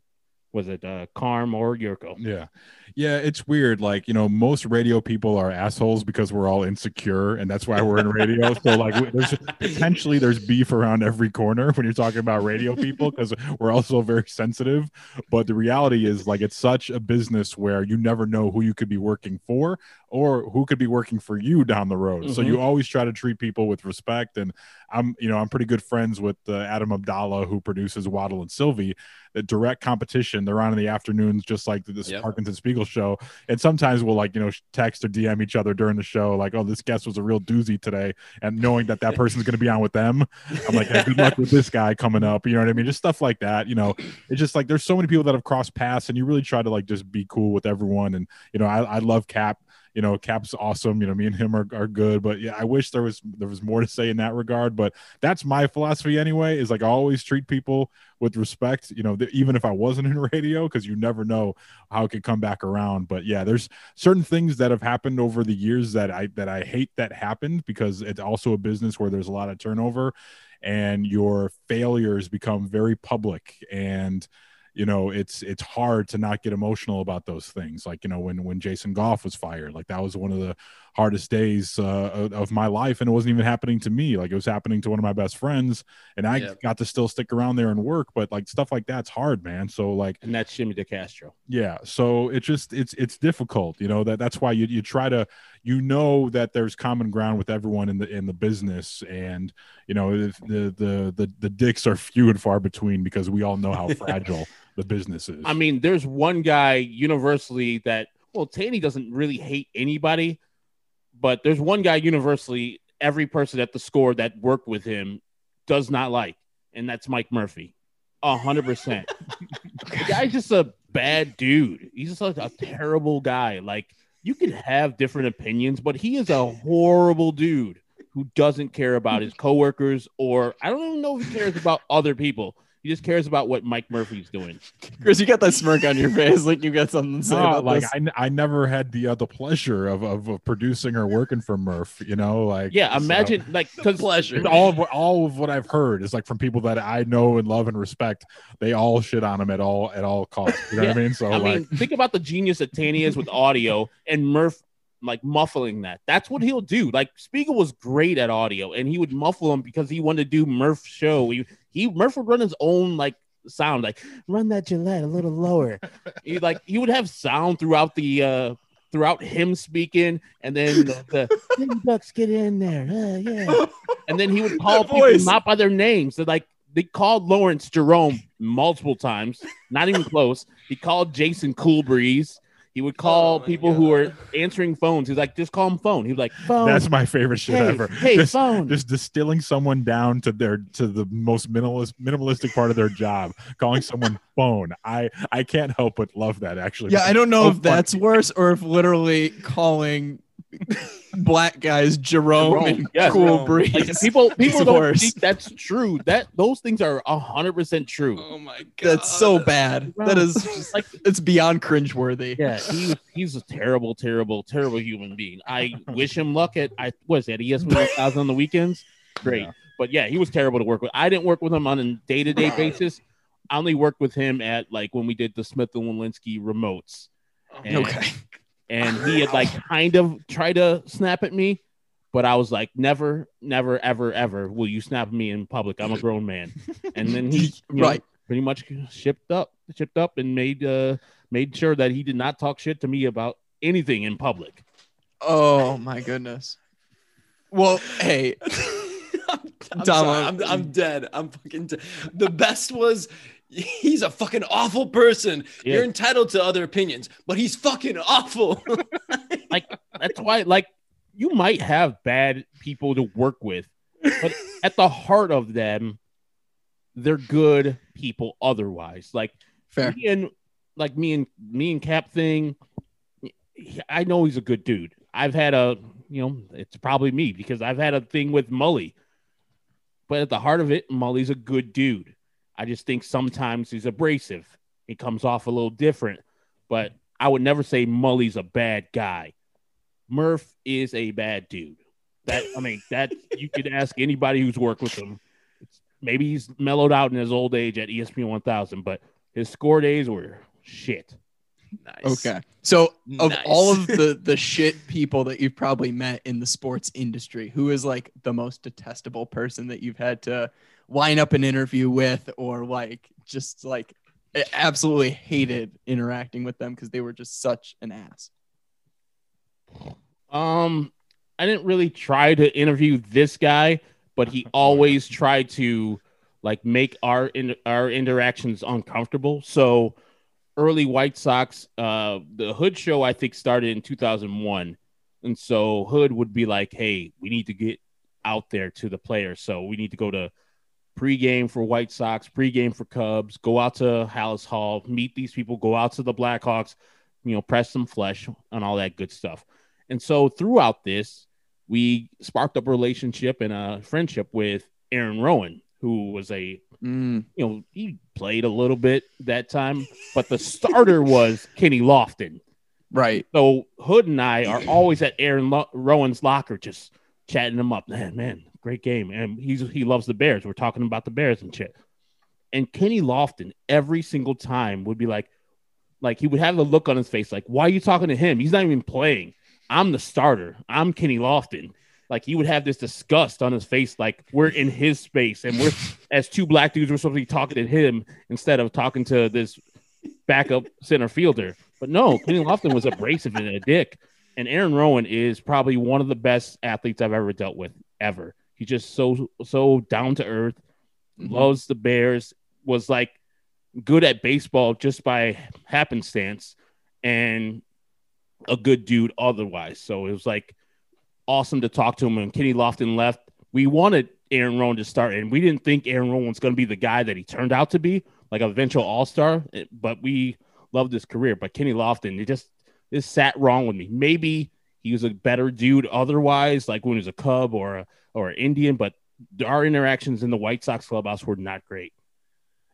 was it uh Carm or Yurko. Yeah. Yeah, it's weird. Like, you know, most radio people are assholes because we're all insecure and that's why we're in radio. so like there's potentially there's beef around every corner when you're talking about radio people because we're also very sensitive. But the reality is like it's such a business where you never know who you could be working for or who could be working for you down the road. So Mhm. you always try to treat people with respect and I'm, you know, I'm pretty good friends with uh, Adam Abdallah who produces Waddle and Silvy the direct competition. They're on in the afternoons, just like the, this Yep. Parkins and Spiegel show. And sometimes we'll like, you know, text or DM each other during the show, like, oh, this guest was a real doozy today. And knowing that that person's going to be on with them, I'm like, hey, good luck with this guy coming up. You know what I mean? Just stuff like that. You know, it's just like there's so many people that have crossed paths and you really try to like just be cool with everyone. And, you know, I, I love Cap you know cap's awesome you know me and him are, are good but yeah i wish there was there was more to say in that regard but that's my philosophy anyway is like i always treat people with respect you know th- even if i wasn't in radio because you never know how it could come back around but yeah there's certain things that have happened over the years that i that i hate that happened because it's also a business where there's a lot of turnover and your failures become very public and you know it's it's hard to not get emotional about those things like you know when when jason goff was fired like that was one of the hardest days uh, of- my life and it wasn't even happening to me like it was happening to one of my best friends and i Yep. got to still stick around there and work but like stuff like that's hard man so like and that's Jimmy DeCastro. yeah so it just it's it's difficult you know that that's why you, you try to you know that there's common ground with everyone in the in the business and you know the the the the, the dicks are few and far between because we all know how fragile the business is I mean, there's one guy universally that well, Taney doesn't really hate anybody, but there's one guy universally every person at the score that worked with him does not like, and that's Mike Murphy. A hundred percent. The guy's just a bad dude. He's just like a terrible guy. Like you can have different opinions, but he is a horrible dude who doesn't care about his coworkers or I don't even know if he cares about other people. He just cares about what Mike Murphy's doing. Chris, you got that smirk on your face, like you got something to say No, about like this. I, n- I never had the uh, the pleasure of, of, of producing or working for Murph. You know, like Yeah, so- imagine like because Pleasure. all of what- all of what I've heard is like from people that I know and love and respect. They all shit on him at all at all costs. You know what I mean? So I like, mean, think about the genius that Taney is with audio and Murph like muffling that. That's what he'll do. Like Spiegel was great at audio, and he would muffle him because he wanted to do Murph show. He, he Murph would run his own like sound, like run that Gillette a little lower. he like he would have sound throughout the uh throughout him speaking, and then the, the "Hey, Bucks get in there, uh, yeah, and then he would call people voice. not by their names. So like they called Laurence Jerome multiple times, not even close. He called Jason Coolbreeze. He would call Oh my people who were answering phones. He's like, just call him phone. He was like, phone. that's my favorite shit hey, ever. Hey, just, phone. just distilling someone down to their to the most minimalist minimalistic part of their job, calling someone phone. I I can't help but love that actually. yeah, I don't know so if that's worse or if literally calling black guys Jerome, Jerome, and yes, Cool Jerome. Breeze. like people, people don't think that's true. That those things are hundred percent true. Oh my god. That's so bad. That is just, Like- it's beyond cringeworthy. Yeah, he, he's a terrible, terrible, terrible human being. I wish him luck at I was at ESPN 1000 on the weekends. Great, Yeah. but yeah, he was terrible to work with. I didn't work with him on a day to day basis. I only worked with him at like when we did the Smith and Walensky remotes, oh and, Okay. And he had like kind of tried to snap at me, but I was like, never, never, ever, ever will you snap at me in public. I'm a grown man. And then he, you know, Right. pretty much shipped up, shipped up, and made uh made sure that he did not talk shit to me about anything in public. Oh my goodness. Well, hey, I'm, I'm, sorry. I'm, I'm dead. I'm fucking dead. The best was he's a fucking awful person. Yeah. You're entitled to other opinions, but he's fucking awful. Like that's why, like, you might have bad people to work with, but at the heart of them, they're good people. Otherwise, like fair. me and like me and me and Cap thing, I know he's a good dude. I've had a, you know, it's probably me because I've had a thing with Mully. But at the heart of it, Mully's a good dude. I just think sometimes he's abrasive. He comes off a little different, but I would never say Mully's a bad guy. Murph is a bad dude. That I mean, that you could ask anybody who's worked with him. It's, maybe he's mellowed out in his old age at ESPN 1000, but his score days were shit. nice. Okay. So of Nice. all of the the shit people that you've probably met in the sports industry, who is like the most detestable person that you've had to line up an interview with or like just like absolutely hated interacting with them because they were just such an ass. Um, I didn't really try to interview this guy, but he always tried to like make our in, our interactions uncomfortable. So early White Sox, uh, the Hood show I think started in 2001, and so Hood would be like, "Hey, we need to get out there to the players, so we need to go to." Pregame for White Sox, pregame for Cubs, go out to Halas Hall, meet these people, go out to the Blackhawks, you know, press some flesh and all that good stuff. And so throughout this, we sparked up a relationship and a friendship with Aaron Rowand, who was a, Mm, you know, he played a little bit that time, but the starter was Kenny Lofton. right. So Hood and I are always at Aaron Lo- Rowand's locker, just chatting him up. Man, man, great game. And he's he loves the Bears. We're talking about the Bears and shit. And Kenny Lofton every single time would be like, like he would have a look on his face, like, why are you talking to him? He's not even playing. I'm the starter. I'm Kenny Lofton. Like he would have this disgust on his face, like we're in his space and we're as two black dudes, we're supposed to be talking to him instead of talking to this backup center fielder. But no, Kenny Lofton was abrasive and a dick. And Aaron Rowand is probably one of the best athletes I've ever dealt with, ever. He's just so so down to earth, mm-hmm. loves the Bears, was like good at baseball just by happenstance, and a good dude otherwise. So it was like awesome to talk to him. And Kenny Lofton left. We wanted Aaron Rowand to start, and we didn't think Aaron Rowand was going to be the guy that he turned out to be, like a eventual All Star. Eh, but we loved his career. But Kenny Lofton, it just this sat wrong with me. Maybe he was a better dude otherwise, like when he was a Cub or a, or an Indian. But our interactions in the White Sox clubhouse were not great.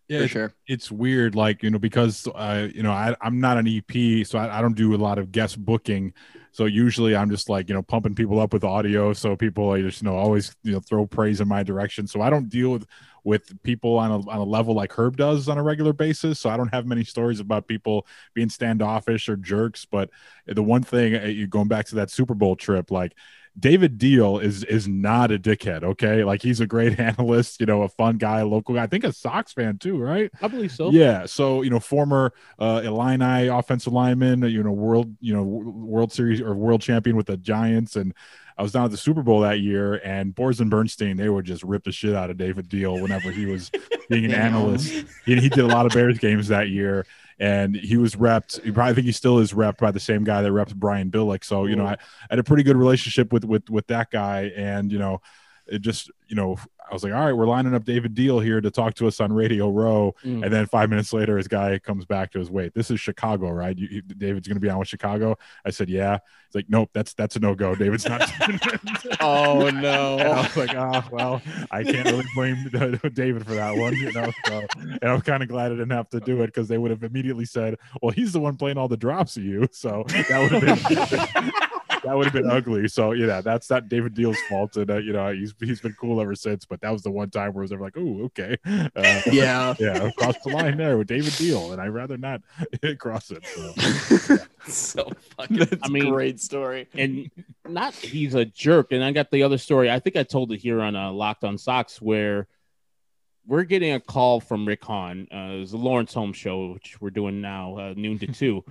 Yeah, for sure. it's weird like you know because uh you know I, i'm not an ep so I, I don't do a lot of guest booking so usually i'm just like you know pumping people up with audio so people I just you know always you know throw praise in my direction so i don't deal with with people on a, on a level like herb does on a regular basis. So i don't have many stories about people being standoffish or jerks but the one thing uh, going back to that super bowl trip like David Diehl is is not a dickhead, okay? Like he's a great analyst, you know, a fun guy, a local guy. I think a Sox fan too, right? I believe so. Yeah. So you know, former uh, Illini offensive lineman, you know, world, you know, World Series or world champion with the Giants, and I was down at the Super Bowl that year, and Boers and Bernstein, they would just rip the shit out of David Diehl whenever he was being an analyst. He, he did a lot of Bears games that year. And he was repped. He probably I think he still is repped by the same guy that repped Brian Billick. So you know, I, I had a pretty good relationship with with with that guy, and you know, it just you know, I was like, all right, we're lining up David Diehl here to talk to us on Radio Row. Mm. And then five minutes later, his guy comes back to his wait. This is Chicago, right? You, you- David's going to be on with Chicago. I said, yeah. He's like, nope, that's that's a no go. David's not. Oh And I was like, oh well, I can't really blame David for that one, you know. So, and I'm kind of glad I didn't have to do it because they would have immediately said, well, he's the one playing all the drops of you, so that would have been. That would have been ugly. So yeah, that's not David Diehl's fault, and uh, you know he's he's been cool ever since. But that was the one time where it was ever like, oh okay, uh, Yeah. yeah, across the line there with David Diehl, and I'd rather not cross it. So. so fucking. That's I mean- a great story. and not he's a jerk. And I got the other story. I think I told it here on uh, Locked on Sox where we're getting a call from Rick Hahn. Uh, it was the Laurence Holmes show, which we're doing now, uh, noon to two.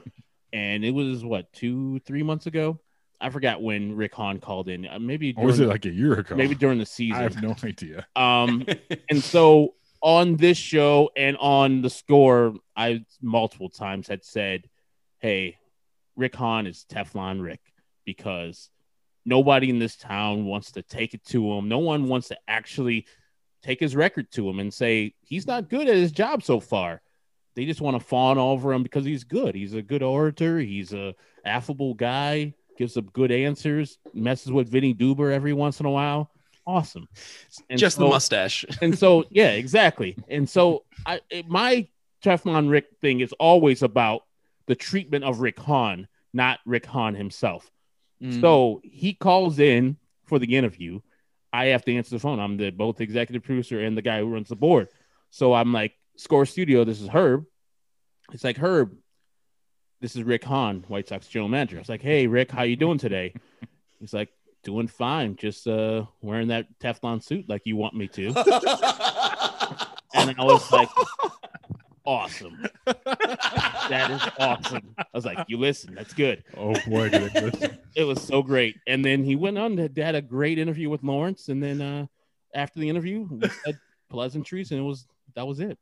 and it was what two, three months ago. I forgot when Rick Hahn called in. Uh, maybe Or was it during- like a year ago? maybe during the season. I have no idea. Um, and so on this show and on the score, I multiple times had said, Hey, Rick Hahn is Teflon Rick because nobody in this town wants to take it to him. No one wants to actually take his record to him and say he's not good at his job so far. They just want to fawn over him because he's good. He's a good orator. He's a affable guy. Gives some good answers. Messes with Vinnie Duber every once in a while. Awesome. And Just the mustache. and so yeah exactly and so i my teflon rick thing is always about the treatment of rick hahn not rick hahn himself Mm. so he calls in for the interview i have to answer the phone i'm the both executive producer and the guy who runs the board so i'm like score studio this is herb it's like herb this is rick hahn white sox general manager i was like hey rick how you doing today he's like doing fine just uh wearing that teflon suit like you want me to and I was like, awesome. That is awesome. I was like, you listen, that's good. Oh boy, it It was so great. And then he went on to had a great interview with Laurence. And then uh, after the interview, we said pleasantries, and it was that was it.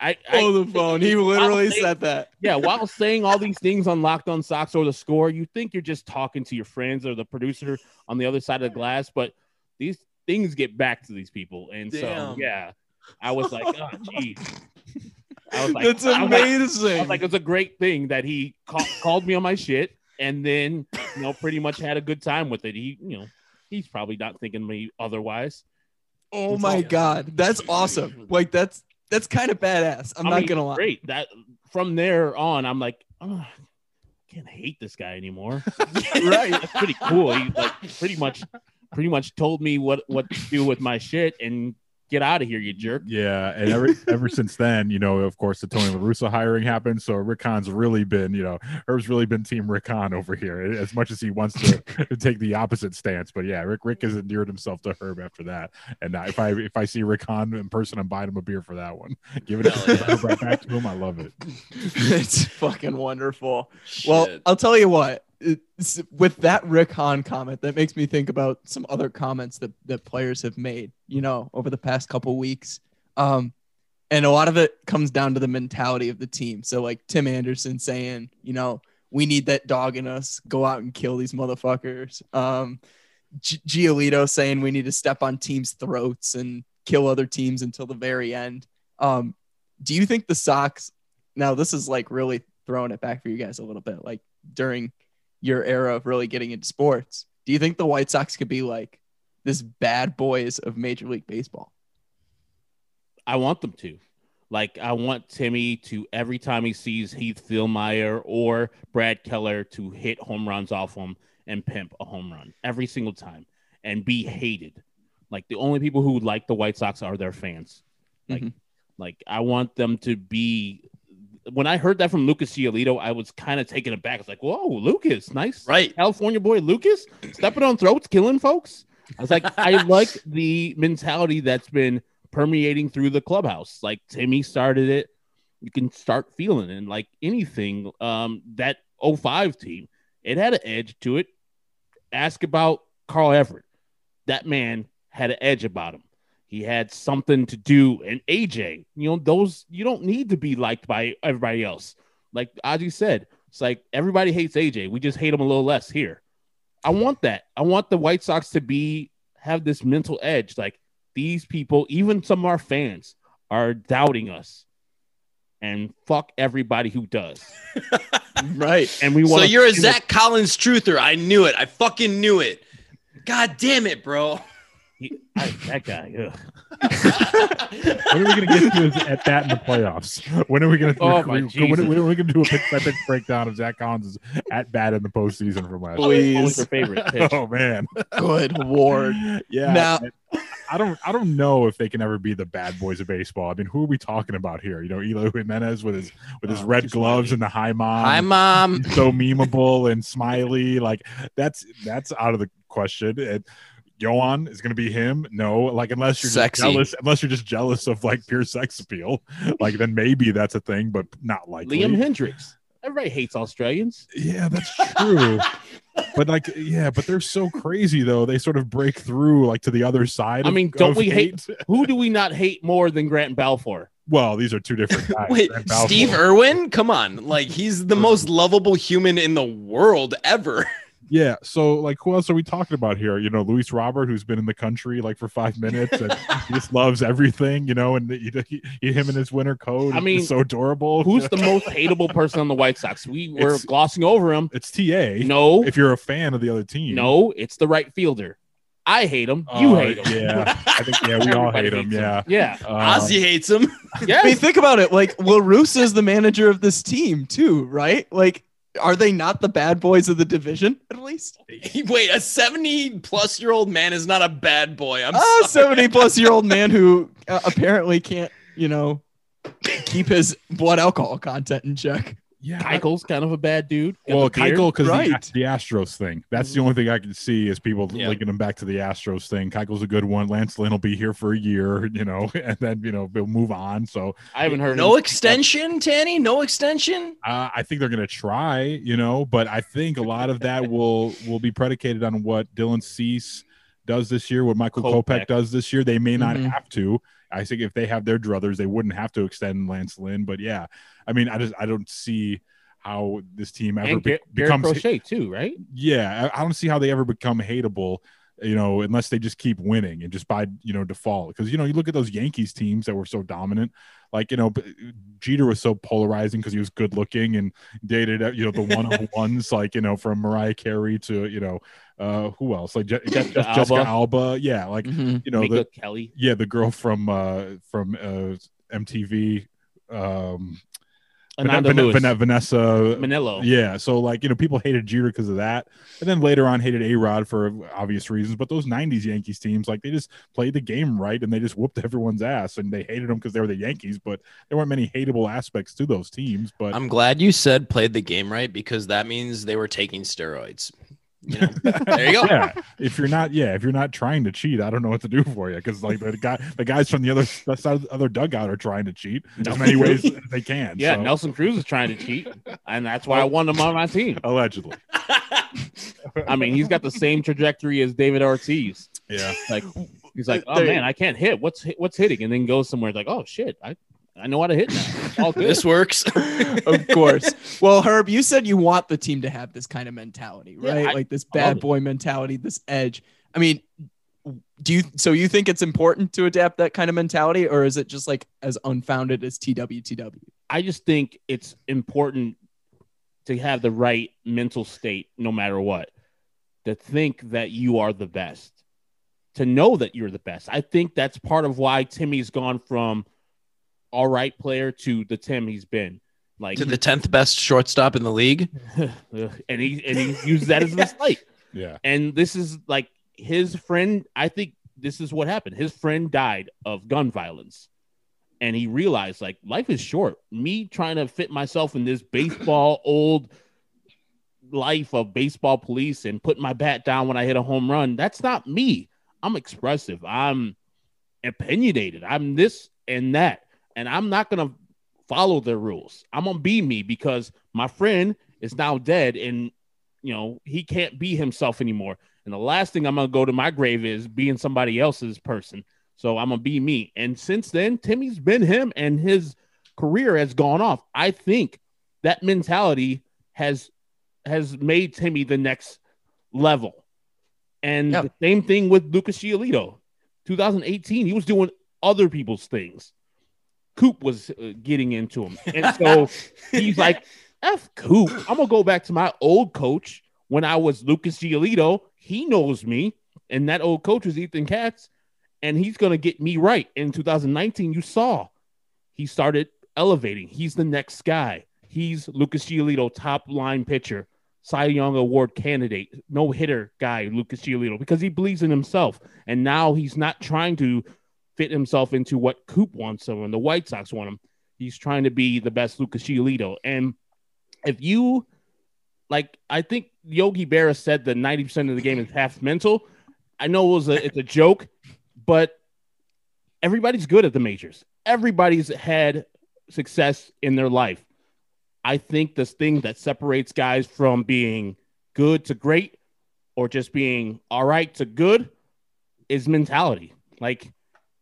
I, I Oh, the phone. He literally I'll said that. yeah, while saying all these things on Locked On Sox or the score, you think you're just talking to your friends or the producer on the other side of the glass, but these things get back to these people. And so, yeah, I was like, oh, geez. I was like, That's I was like- amazing. I was like, it's a great thing that he ca- called me on my shit and then, you know, pretty much had a good time with it. He, you know, he's probably not thinking me otherwise. oh it's my all- god, that's awesome. Like that's that's kind of badass. I'm I not mean, gonna lie. Great. That from there on, I'm like, oh, I can't hate this guy anymore. right. That's pretty cool. He like pretty much, pretty much told me what what to do with my shit and Get out of here, you jerk. Yeah, and ever ever since then, you know, of course, the Tony La Russa hiring happened. So Rick Hahn's really been, you know, Herb's really been Team Rick Hahn over here, eh, as much as he wants to, to take the opposite stance. But yeah, Rick Rick has endeared himself to Herb after that. And if I if I see Rick Hahn in person, I'm buying him a beer for that one. Give it yeah. right back to him. I love it. it's fucking wonderful. Well, I'll tell you what. With that Rick Hahn comment, that makes me think about some other comments that that players have made. You know, over the past couple weeks, um, and a lot of it comes down to the mentality of the team. So, like Tim Anderson saying, you know, we need that dog in us. Go out and kill these motherfuckers. Um, G- Giolito saying we need to step on teams' throats and kill other teams until the very end. Um, do you think the Sox? Now, this is like really throwing it back for you guys a little bit. Like during your era of really getting into sports, do you think the White Sox could be like this bad boys of Major League Baseball? I want them to. Like, I want Timmy to every time he sees Heath Fillmyer or Brad Keller to hit home runs off him and pimp a home run every single time and be hated. Like the only people who like the White Sox are their fans. Like, Mhm. like I want them to be. When I heard that from Lucas Giolito, I was kind of taken aback. It's like, whoa, Lucas, nice, right. California boy Lucas stepping on throats, killing folks. I was like, I like the mentality that's been permeating through the clubhouse. Like Timmy started it. You can start feeling it. And like anything, um, that 05 team, it had an edge to it. Ask about Carl Everett. That man had an edge about him. He had something to do. And AJ, you know, those you don't need to be liked by everybody else. Like Aji said, it's like everybody hates AJ. We just hate him a little less here. I want that. I want the White Sox to be have this mental edge. Like these people, even some of our fans, are doubting us. And fuck everybody who does. Right. And we want So you're a Zach Collins truther. I knew it. I fucking knew it. God damn it, bro. That guy. ugh. When are we going to get to is at that in the playoffs? When are we going to? Oh, my when, Jesus. when are we going to do a pitch by pitch breakdown of Zach Collins' at bat in the postseason from last? year? Please. What was your favorite pitch? Oh man, Good lord. yeah. Now- I don't, I don't know if they can ever be the bad boys of baseball. I mean, who are we talking about here? You know, Eloy Jimenez with his with his Oh, red gloves smiley. and the high mom. Hi, mom. So memeable and smiley. Like that's that's out of the question. And Yoan is going to be him. No, like unless you're just Sexy. jealous, unless you're just jealous of like pure sex appeal, like then maybe that's a thing, but not likely. Liam Hendriks. Everybody hates Australians. Yeah, that's true. but like, yeah, but they're so crazy though. They sort of break through like to the other side. I of- mean, don't of we hate- Who do we not hate more than Grant Balfour? Well, these are two different guys. Wait, Steve Irwin? Come on. Like, he's the most lovable human in the world ever. Yeah. So, like, who else are we talking about here? You know, Luis Robert, who's been in the country like for five minutes and he just loves everything, you know, and he, he, he- him in his winter coat. I is mean, so adorable. Who's the most hateable person on the White Sox? We were It's- glossing over him. It's TA. No, If you're a fan of the other team. no, it's the right fielder. I hate him. You Uh, hate him. Yeah. I think, yeah, we all hate him. hates Yeah. Yeah. Um, Ozzie hates him. I mean, think about it. Like, Will Roos is the manager of this team too, right? Like, are they not the bad boys of the division at least? Wait, a 70 plus year old man is not a bad boy. I'm Oh, sorry. 70 plus year old man who uh, apparently can't, you know, keep his blood alcohol content in check. Yeah. I- Keiko's kind of a bad dude. Well, the. Keuchel because Right. the, the Astros thing. That's the only thing I can see is people Yeah. linking him back to the Astros thing. Keuchel's a good one. Lance Lynn will be here for a year, you know, and then you know they'll move on. So I haven't heard No him- extension, Tanny? No extension? uh, I think they're going to try, you know, but I think a lot of that will will be predicated on what Dylan Cease does this year, what Michael Kopech, Kopech. does this year. They may not Mhm. have to. I think if they have their druthers, they wouldn't have to extend Lance Lynn. But yeah, I mean, I just I don't see how this team ever and be- Garrett, becomes Crochet too, right? yeah, I, I don't see how they ever become hateable, you know, unless they just keep winning and just by you know default. Because you know, you look at those Yankees teams that were so dominant, like you know, Jeter was so polarizing because he was good looking and dated uh, you know the one on ones, like you know, from Mariah Carey to you know, uh, who else like Je- Je- Jessica Alba. Alba, yeah, like you know Mika the Kelly. yeah the girl from uh from uh MTV, um. Ananda Van- Lewis, Van- Vanessa Minnillo. Yeah, so like you know, people hated Jeter because of that, and then later on hated A Rod for obvious reasons. But those '90s Yankees teams, like they just played the game right, and they just whooped everyone's ass, and they hated them because they were the Yankees. But there weren't many hateable aspects to those teams. But I'm glad you said played the game right because that means they were taking steroids. You know, there you go. yeah, if you're not, yeah, if you're not trying to cheat, I don't know what to do for you because like the guy, the guys from the other the side of the other dugout are trying to cheat as many ways as they can. Yeah, so- Nelson Cruz is trying to cheat, and that's why I want him on my team. allegedly. I mean, he's got the same trajectory as David Ortiz. Yeah, Like he's like, oh man, I can't hit. What's what's hitting? And then goes somewhere like, oh shit, I I know how to hit now. All good. This works. of course. Well, Herb, you said you want the team to have this kind of mentality, Yeah, right? I- like this I love bad it. boy mentality, this edge. I mean, do you so you think it's important to adapt that kind of mentality, or is it just like as unfounded as TWTW? I just think it's important to have the right mental state no matter what. To think that you are the best. To know that you're the best. I think that's part of why Timmy's gone from all right player to the Tim he's been. Like to the 10th best shortstop in the league. and he and he uses that as a slight. yeah. And this is like his friend. I think this is what happened. His friend died of gun violence. And he realized like life is short. Me trying to fit myself in this baseball old life of baseball police and putting my bat down when I hit a home run. That's not me. I'm expressive. I'm opinionated. I'm this and that. And I'm not gonna follow their rules. I'm gonna be me because my friend is now dead and you know he can't be himself anymore. And the last thing I'm gonna go to my grave is being somebody else's person. So I'm gonna be me. And since then, Timmy's been him and his career has gone off. I think that mentality has has made Timmy the next level. And Yeah. the same thing with Lucas Giolito. 2018, he was doing other people's things. Coop was uh, getting into him. And so he's like, F Coop. I'm gonna go back to my old coach when I was Lucas Giolito. He knows me, and that old coach was Ethan Katz, and he's gonna get me right. In 2019, you saw he started elevating. He's the next guy. He's Lucas Giolito, top line pitcher, Cy Young Award candidate, no hitter guy, Lucas Giolito, because he believes in himself. And now he's not trying to fit himself into what Coop wants him and the White Sox want him. He's trying to be the best Lucas Giolito. And if you like, I think Yogi Berra said that 90% of the game is half mental. I know it was a it's a joke, but everybody's good at the majors. Everybody's had success in their life. I think this thing that separates guys from being good to great or just being all right to good is mentality. Like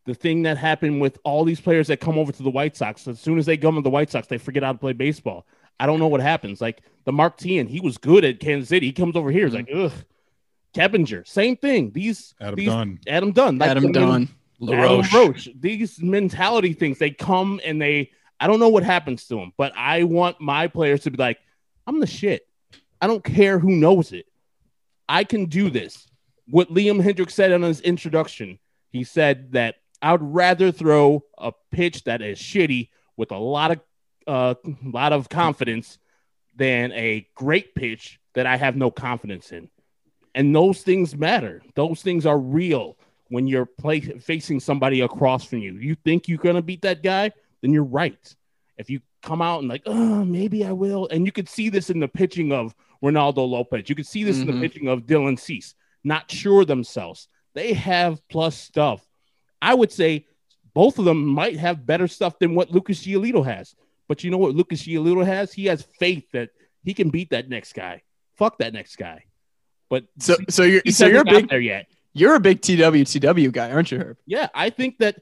the thing that happened with all these players that come over to the White Sox, as soon as they come to the White Sox, they forget how to play baseball. I don't know what happens. Like the Mark Teahen, he was good at Kansas City. He comes over here, he's like, ugh. Keppinger, same thing. These Adam these, Dunn. Adam Dunn, like, Adam I mean, Dunn. Adam LaRoche. Roche. These mentality things, they come and they, I don't know what happens to them, but I want my players to be like, I'm the shit. I don't care who knows it. I can do this. What Liam Hendriks said in his introduction, he said that I would rather throw a pitch that is shitty with a lot of uh, lot of confidence than a great pitch that I have no confidence in. And those things matter. Those things are real when you're play, facing somebody across from you. You think you're going to beat that guy, then you're right. If you come out and like, oh, maybe I will. And you could see this in the pitching of Reynaldo Lopez. You could see this in Mhm. the pitching of Dylan Cease, not sure themselves. They have plus stuff. I would say both of them might have better stuff than what Lucas Giolito has. But you know what Lucas Giolito has? He has faith that he can beat that next guy. Fuck that next guy. But So so you're so you're big there yet. you're a big TWTW guy, aren't you, Herb? Yeah, I think that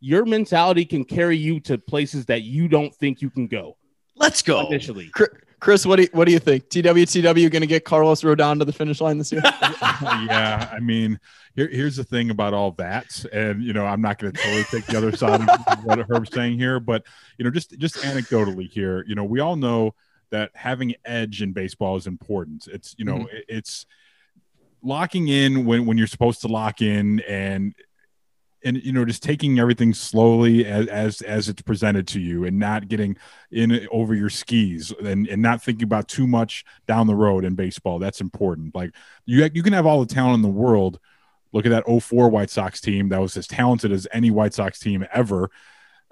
your mentality can carry you to places that you don't think you can go Let's go. initially. Chr- Chris, what do you, what do you think? TWTW going to get Carlos Rodon to the finish line this year? yeah, I mean, here, here's the thing about all that, and you know, I'm not going to totally take the other side of what Herb's saying here, but you know, just just anecdotally here, you know, we all know that having edge in baseball is important. It's you know, Mhm. it- it's locking in when when you're supposed to lock in, and and you know just taking everything slowly as as as it's presented to you and not getting in over your skis and and not thinking about too much down the road in baseball. That's important. Like you you can have all the talent in the world. Look at that 04 White Sox team that was as talented as any White Sox team ever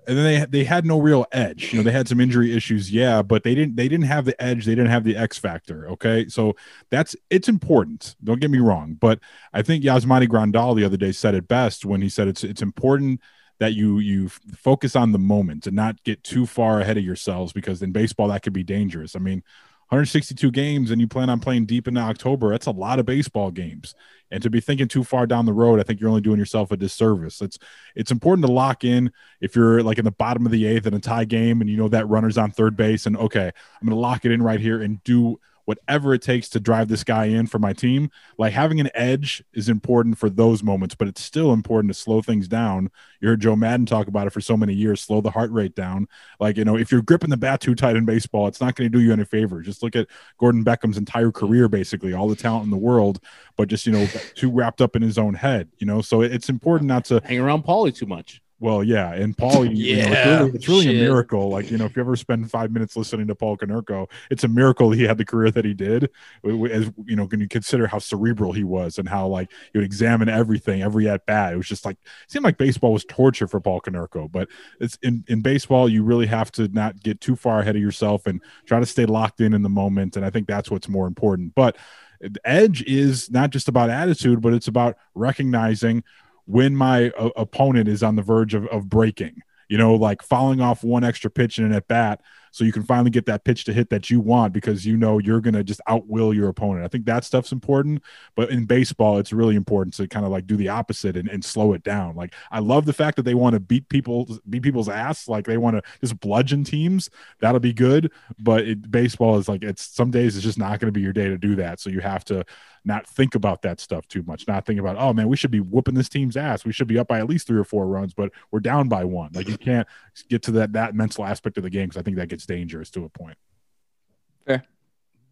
and then they they had no real edge. You know, they had some injury issues, yeah, but they didn't they didn't have the edge. They didn't have the X factor. Okay, so that's it's important. Don't get me wrong, but I think Yasmani Grandal the other day said it best when he said it's it's important that you you focus on the moment and not get too far ahead of yourselves because in baseball that could be dangerous. I mean, 162 games and you plan on playing deep into October, that's a lot of baseball games. And to be thinking too far down the road, I think you're only doing yourself a disservice. It's it's important to lock in if you're like in the bottom of the eighth in a tie game and you know that runner's on third base and okay, I'm gonna lock it in right here and do whatever it takes to drive this guy in for my team. Like having an edge is important for those moments, but it's still important to slow things down. You heard Joe Maddon talk about it for so many years, slow the heart rate down. Like, you know, if you're gripping the bat too tight in baseball, it's not going to do you any favor. Just look at Gordon Beckham's entire career, basically, all the talent in the world, but just, you know, too wrapped up in his own head, you know? So it's important not to hang around Paulie too much. Well, yeah, and Paul, you know, it's Yeah, really, it's really a miracle. Like you know, if you ever spend five minutes listening to Paul Konerko, it's a miracle he had the career that he did. As you know, when you consider how cerebral he was and how like he would examine everything, every at bat, it was just like it seemed like baseball was torture for Paul Konerko. But it's in in baseball, you really have to not get too far ahead of yourself and try to stay locked in in the moment. And I think that's what's more important. But eh, the edge is not just about attitude, but it's about recognizing when my uh, opponent is on the verge of, of breaking you know like fouling off one extra pitch in an at bat so you can finally get that pitch to hit that you want because you know you're going to just outwill your opponent. I think that stuff's important but in baseball it's really important to kind of like do the opposite and, and slow it down. Like i love the fact that they want to beat people beat people's ass like they want to just bludgeon teams. That'll be good but it, baseball is like it's some days it's just not going to be your day to do that so you have to not think about that stuff too much. Not think about, oh man, we should be whooping this team's ass. We should be up by at least three or four runs, but we're down by one. Like you can't get to that that mental aspect of the game because I think that gets dangerous to a point.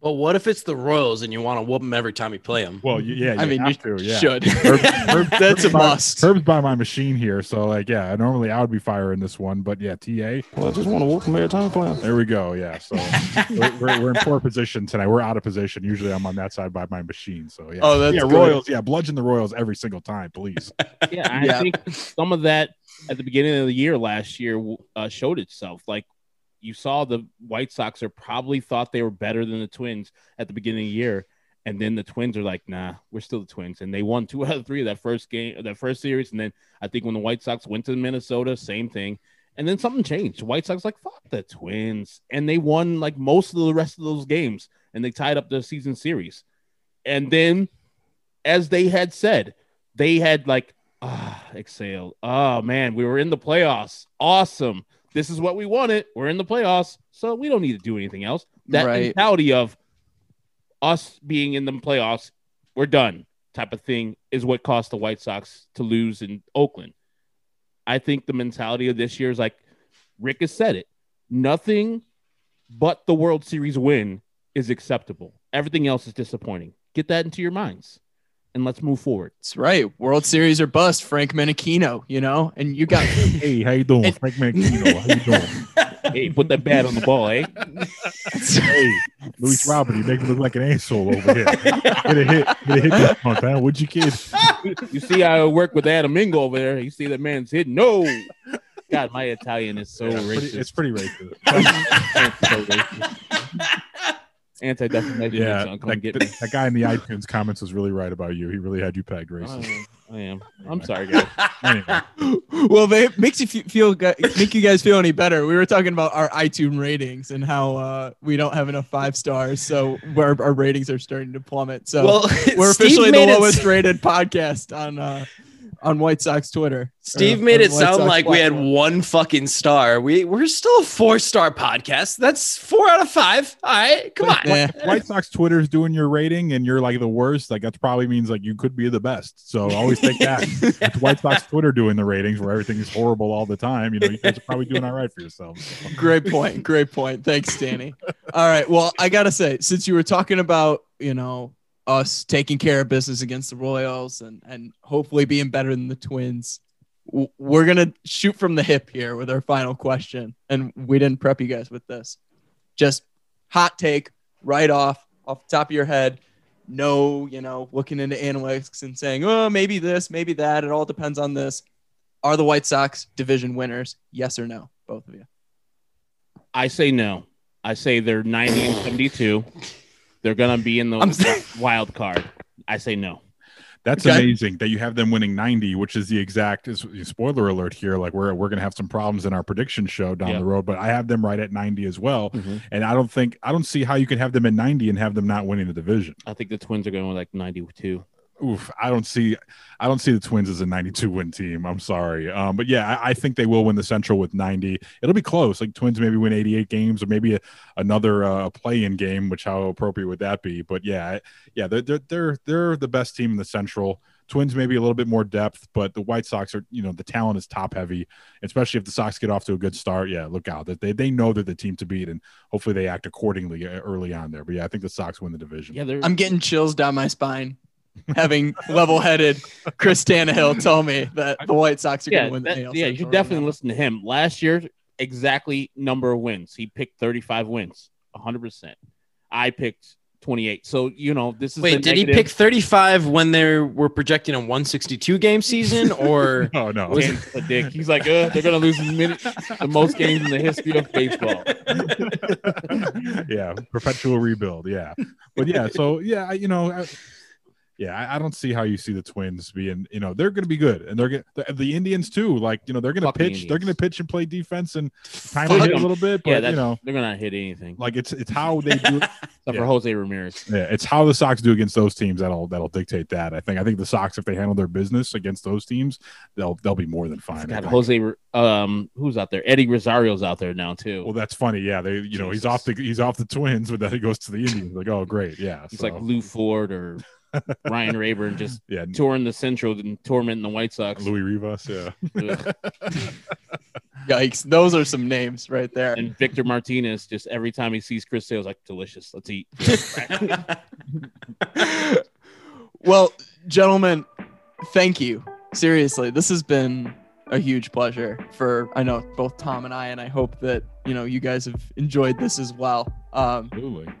But what if it's the Royals and you want to whoop them every time you play them? Well, you, yeah, I you mean, you to, yeah. should. Herb- Herb- That's a Herb's by- must. Herb's by my machine here, so like, yeah, normally I would be firing this one, but yeah, TA. Well, I just want to whoop him every time I play him. There we go. Yeah, so we're, we're, we're in poor position tonight. We're out of position. Usually, I'm on that side by my machine. So yeah, Oh, that's yeah, good. Royals. Yeah, bludgeon the Royals every single time, please. Yeah, I Yeah. think some of that at the beginning of the year last year uh, showed itself. Like you saw the White Sox are probably thought they were better than the Twins at the beginning of the year, and then the Twins are like, "Nah, we're still the Twins," and they won two out of three of that first game, that first series, and then I think when the White Sox went to Minnesota, same thing. And then something changed. White Sox like fuck the Twins, and they won like most of the rest of those games, and they tied up the season series. And then, as they had said, they had like ah exhale. Oh man, we were in the playoffs. Awesome. This is what we wanted. We're in the playoffs, so we don't need to do anything else. That Right. mentality of us being in the playoffs, we're done type of thing is what cost the White Sox to lose in Oakland. I think the mentality of this year is like Rick has said it. Nothing but the World Series win is acceptable. Everything else is disappointing. Get that into your minds and let's move forward. That's right. World Series or bust, Frank Menechino, you know, and you got Hey, how you doing, And- Frank Manquino? How you doing? Hey, put that bat on the ball, eh? hey, Luis Robert, you make me look like an asshole over here. Get a hit, get a hit this month, huh? What'd you kid? You see, I work with Adam Mingo over there. You see that man's hit. No, God, my Italian is so Yeah, it's pretty- racist. it's pretty racist. It's so racist. Anti-defamation. Yeah, son, come that, get that guy in the iTunes comments was really right about you. He really had you pegged I racist. am. I am. I'm sorry, guys. Anyway, well, if it makes you feel gu- make you guys feel any better. We were talking about our iTunes ratings and how uh, we don't have enough five stars, so our, our ratings are starting to plummet. So Well, we're Steve officially the made it- lowest rated podcast on uh, on White Sox Twitter. Steve Or made it White sound Sox like we had platform. one fucking star. We we're still a four star podcast. That's four out of five. All right, come on. Yeah. White Sox Twitter's doing your rating, and you're like the worst. Like that probably means like you could be the best. So always take that. it's White Sox Twitter doing the ratings, where everything is horrible all the time. You know, you guys are probably doing all right for yourselves. Great point. Great point. Thanks, Danny. All right. Well, I gotta say, since you were talking about, you know, us taking care of business against the Royals and and hopefully being better than the Twins, we're gonna shoot from the hip here with our final question, and we didn't prep you guys with this. Just hot take, right off, off the top of your head. No, you know, looking into analytics and saying, oh, maybe this, maybe that. It all depends on this. Are the White Sox division winners? Yes or no? Both of you. I say no. I say they're 90 and 72. They're gonna be in the I'm wild card. I say no. That's Okay. amazing that you have them winning 90, which is the exact is- spoiler alert here. Like we're we're gonna have some problems in our prediction show down Yeah. the road, but I have them right at 90 as well. Mhm. And I don't think I don't see how you can have them at 90 and have them not winning the division. I think the Twins are going with like 92. Oof, I don't see I don't see the Twins as a 92 win team. I'm sorry. Um, but yeah, I, I think they will win the Central with 90. It'll be close. Like Twins maybe win 88 games or maybe a, another uh, play-in game, which how appropriate would that be? But yeah, yeah, they're, they're they're they're the best team in the Central. Twins maybe a little bit more depth, but the White Sox are you know the talent is top heavy, especially if the Sox get off to a good start. Yeah, look out that they they know they're the team to beat, and hopefully they act accordingly uh, early on there. But yeah, I think the Sox win the division. Yeah, I'm getting chills down my spine, having level-headed Chris Tannehill tell me that the White Sox are yeah, going to win that- the AL yeah. You should definitely now. listen to him. Last year, exactly number of wins. He picked 35 wins, 100. percent I picked 28. So you know this is Wait, the did he pick 35 when they were projecting a 162 game season, or Oh no, Was Dan a dick. He's like, uh, they're gonna lose the, minute, the most games in the history of baseball. yeah, perpetual rebuild. Yeah, but yeah, so yeah, you know, I, yeah, I, I don't see how you see the Twins being. You know, they're going to be good, and they're going the, the Indians too. Like you know, they're going to Fuck the pitch. They're going to pitch and play defense and kind Fuck of hit a little bit. But yeah, you know, they're gonna hit anything like it's it's how they do. except yeah. for Jose Ramirez. Yeah, it's how the Sox do against those teams that'll that'll dictate that. I think. I think the Sox, if they handle their business against those teams, they'll they'll be more than fine. I God. Jose, um, who's out there? Eddie Rosario's out there now too. Well, that's funny. Yeah, they you know he's off the he's off the Twins, but then he goes to the Indians. Like, oh great, yeah. He's so, like Lew Ford or Ryan Raburn, just yeah, touring the Central and tormenting the White Sox. Luis Rivas. Yeah. Ugh. Yikes! Those are some names right there. and Victor Martinez, just every time he sees Chris Sale's like, delicious. Let's eat. Well, gentlemen, thank you. Seriously, this has been a huge pleasure for I know both Tom and I, and I hope that you know you guys have enjoyed this as well. Um, Absolutely.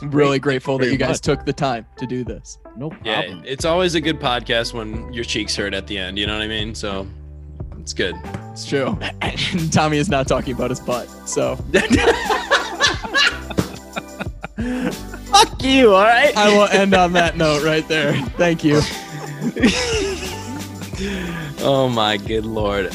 I'm really grateful that you guys much. took the time to do this. No problem. yeah, it's always a good podcast when your cheeks hurt at the end. You know what I mean? So it's good. It's true. And Tommy is not talking about his butt, so Fuck you! All right. I will end on that note right there. Thank you. oh my good lord.